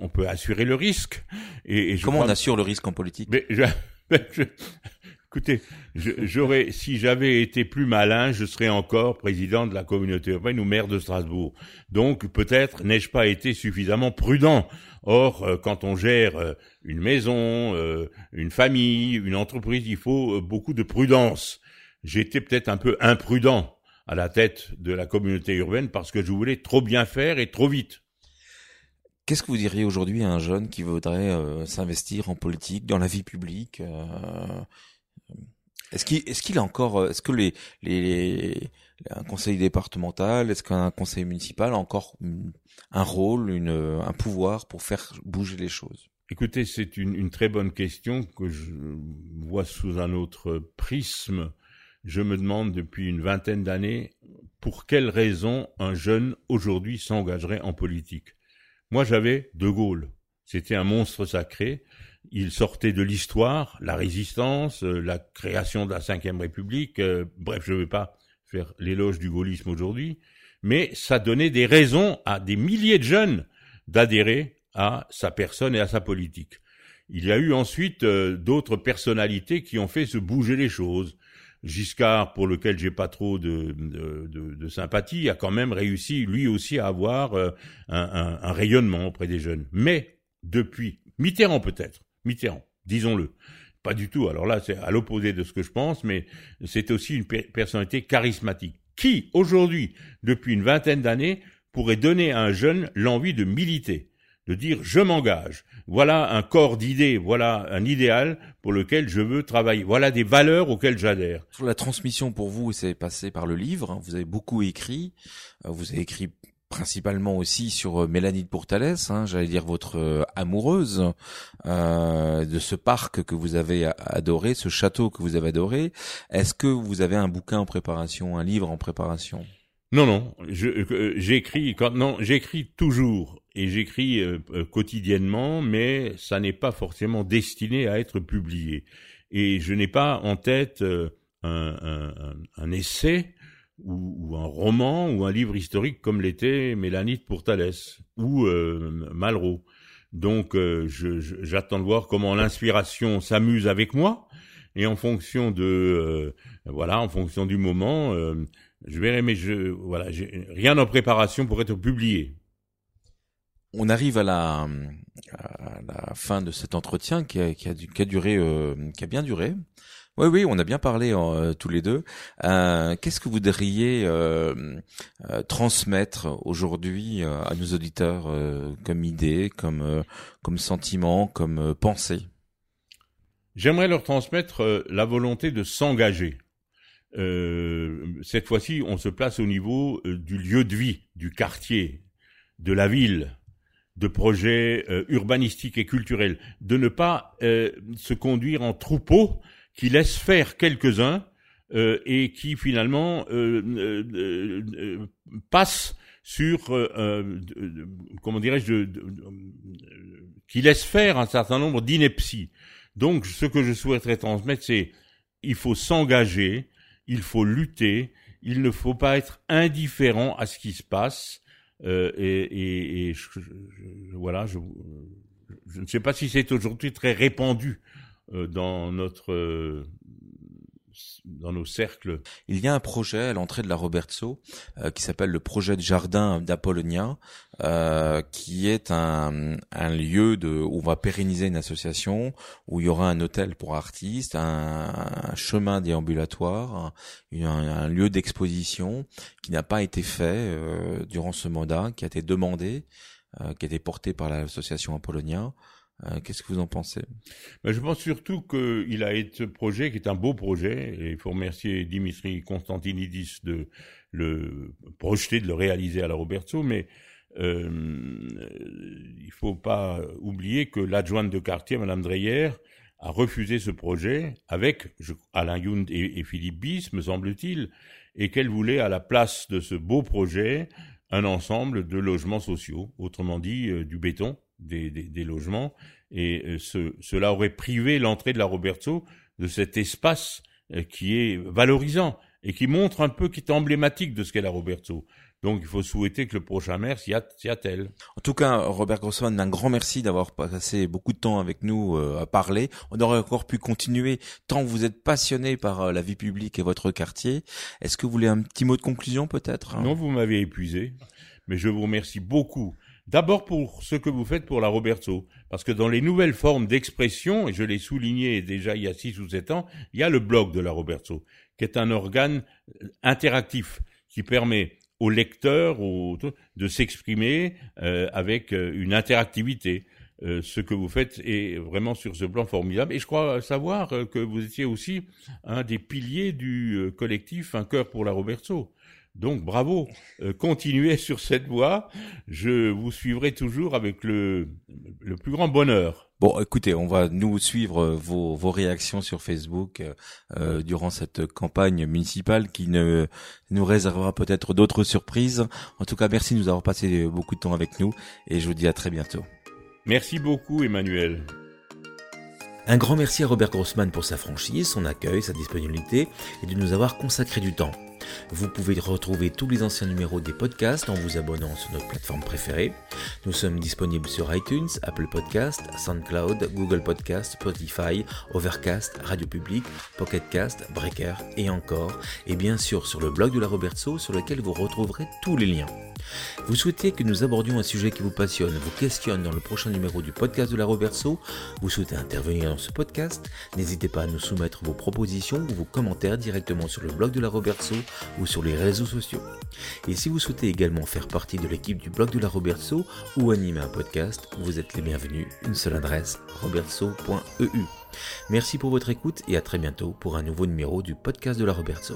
on peut assurer le risque. Et, Comment on assure le risque en politique? Mais Écoutez, j'aurais, si j'avais été plus malin, je serais encore président de la communauté urbaine ou maire de Strasbourg. Donc peut-être n'ai-je pas été suffisamment prudent. Or, euh, quand on gère euh, une maison, euh, une famille, une entreprise, il faut beaucoup de prudence. J'étais peut-être un peu imprudent à la tête de la communauté urbaine parce que je voulais trop bien faire et trop vite. Qu'est-ce que vous diriez aujourd'hui à un jeune qui voudrait euh, s'investir en politique, dans la vie publique euh, Est-ce qu'il a encore est-ce que les les un conseil départemental, est-ce qu'un conseil municipal a encore un rôle, une, un pouvoir pour faire bouger les choses? Écoutez, c'est une, une, très bonne question que je vois sous un autre prisme. Je me demande depuis une vingtaine d'années pour quelle raison un jeune aujourd'hui s'engagerait en politique. Moi, j'avais De Gaulle. C'était un monstre sacré. Il sortait de l'histoire, la résistance, euh, la création de la Ve République. Euh, bref, je ne vais pas faire l'éloge du gaullisme aujourd'hui, mais ça donnait des raisons à des milliers de jeunes d'adhérer à sa personne et à sa politique. Il y a eu ensuite euh, d'autres personnalités qui ont fait se bouger les choses. Giscard, pour lequel j'ai pas trop de, sympathie, a quand même réussi lui aussi à avoir un, un, rayonnement auprès des jeunes. Mais depuis Mitterrand peut-être, Mitterrand, disons-le, pas du tout. Alors là, c'est à l'opposé de ce que je pense, mais c'est aussi une personnalité charismatique. Qui, aujourd'hui, depuis une vingtaine d'années, pourrait donner à un jeune l'envie de militer, de dire je m'engage. Voilà un corps d'idées, voilà un idéal pour lequel je veux travailler. Voilà des valeurs auxquelles j'adhère. Sur la transmission pour vous, c'est passé par le livre. Hein. Vous avez beaucoup écrit. Euh, vous avez écrit principalement aussi sur euh, Mélanie de Pourtalès, hein, j'allais dire votre euh, amoureuse euh, de ce parc que vous avez adoré, ce château que vous avez adoré. Est-ce que vous avez un bouquin en préparation, un livre en préparation? Non, non, j'écris quand non, j'écris toujours et j'écris quotidiennement, mais ça n'est pas forcément destiné à être publié. Et je n'ai pas en tête un, un, un essai ou, un roman ou un livre historique comme l'était Mélanite pour Thalès ou euh, Malraux. Donc euh, j'attends de voir comment l'inspiration s'amuse avec moi et en fonction de euh, voilà en fonction du moment je verrai mais je voilà rien en préparation pour être publié. On arrive à la, fin de cet entretien qui a, qui qui a duré qui a bien duré. Oui, oui, on a bien parlé euh, tous les deux. Euh, qu'est-ce que vous voudriez euh, transmettre aujourd'hui à nos auditeurs comme idée, comme comme sentiment, comme pensée J'aimerais leur transmettre la volonté de s'engager. cette fois-ci, on se place au niveau du lieu de vie, du quartier, de la ville, de projets urbanistiques et culturels, de ne pas se conduire en troupeau qui laisse faire quelques-uns euh, et qui finalement euh, euh, euh passe sur comment dirais-je qui laisse faire un certain nombre d'inepties. Donc ce que je souhaiterais transmettre c'est il faut s'engager, il faut lutter, il ne faut pas être indifférent à ce qui se passe et, et, et je, voilà je, je ne sais pas si c'est aujourd'hui très répandu euh, dans notre euh, Il y a un projet à l'entrée de la Robertso euh, qui s'appelle le projet de jardin d'Apollonia, euh, qui est un, un, lieu de, où on va pérenniser une association, où il y aura un hôtel pour artistes, un, un chemin déambulatoire, un, un lieu d'exposition qui n'a pas été fait euh, durant ce mandat, qui a été demandé, qui a été porté par l'association Apollonia. Euh, qu'est-ce que vous en pensez? Ben, Je pense surtout qu'il a été ce projet qui est un beau projet, et il faut remercier Dimitri Constantinidis de le projeter, de le réaliser à la Roberto, mais euh, il faut pas oublier que l'adjointe de quartier, Madame Dreyer, a refusé ce projet avec Alain Yound et, et Philippe Bis, me semble-t-il, et qu'elle voulait à la place de ce beau projet un ensemble de logements sociaux, autrement dit euh, du béton, des, des, logements, et euh, ce, cela aurait privé l'entrée de la Roberto de cet espace euh, qui est valorisant et qui montre un peu, qui est emblématique de ce qu'est la Roberto. Donc il faut souhaiter que le prochain maire s'y attelle. En tout cas, Robert Grossman, un grand merci d'avoir passé beaucoup de temps avec nous euh, à parler. On aurait encore pu continuer tant vous êtes passionné par la vie publique et votre quartier. Est-ce que vous voulez un petit mot de conclusion peut-être Non, vous m'avez épuisé, mais je vous remercie beaucoup D'abord pour ce que vous faites pour la Roberto, parce que dans les nouvelles formes d'expression, et je l'ai souligné déjà il y a six ou sept ans, il y a le blog de la Roberto, qui est un organe euh, interactif qui permet aux lecteurs de s'exprimer euh, avec euh, une interactivité. ce que vous faites est vraiment sur ce plan formidable. Et je crois savoir que vous étiez aussi un des piliers du collectif Un cœur pour la Roberto. Donc bravo, continuez sur cette voie. Je vous suivrai toujours avec le, le plus grand bonheur. Bon, écoutez, on va nous suivre euh, vos, vos réactions sur Facebook euh, euh, durant cette campagne municipale qui ne nous réservera peut-être d'autres surprises. En tout cas, merci de nous avoir passé beaucoup de temps avec nous et je vous dis à très bientôt. Merci beaucoup, Emmanuel. Un grand merci à Robert Grossman pour sa franchise, son accueil, sa disponibilité et de nous avoir consacré du temps. Vous pouvez retrouver tous les anciens numéros des podcasts en vous abonnant sur notre plateforme préférée. Nous sommes disponibles sur iTunes, Apple Podcasts, SoundCloud, Google Podcasts, Spotify, Overcast, Radio Public, Pocket Cast, Breaker et encore. Et bien sûr sur le blog de la Robertso sur lequel vous retrouverez tous les liens. Vous souhaitez que nous abordions un sujet qui vous passionne, vous questionne dans le prochain numéro du podcast de la Robertso Vous souhaitez intervenir dans ce podcast N'hésitez pas à nous soumettre vos propositions ou vos commentaires directement sur le blog de la Robertso ou sur les réseaux sociaux. Et si vous souhaitez également faire partie de l'équipe du blog de la Robertso ou animer un podcast, vous êtes les bienvenus. Une seule adresse, robertso.eu. Merci pour votre écoute et à très bientôt pour un nouveau numéro du podcast de la Robertso.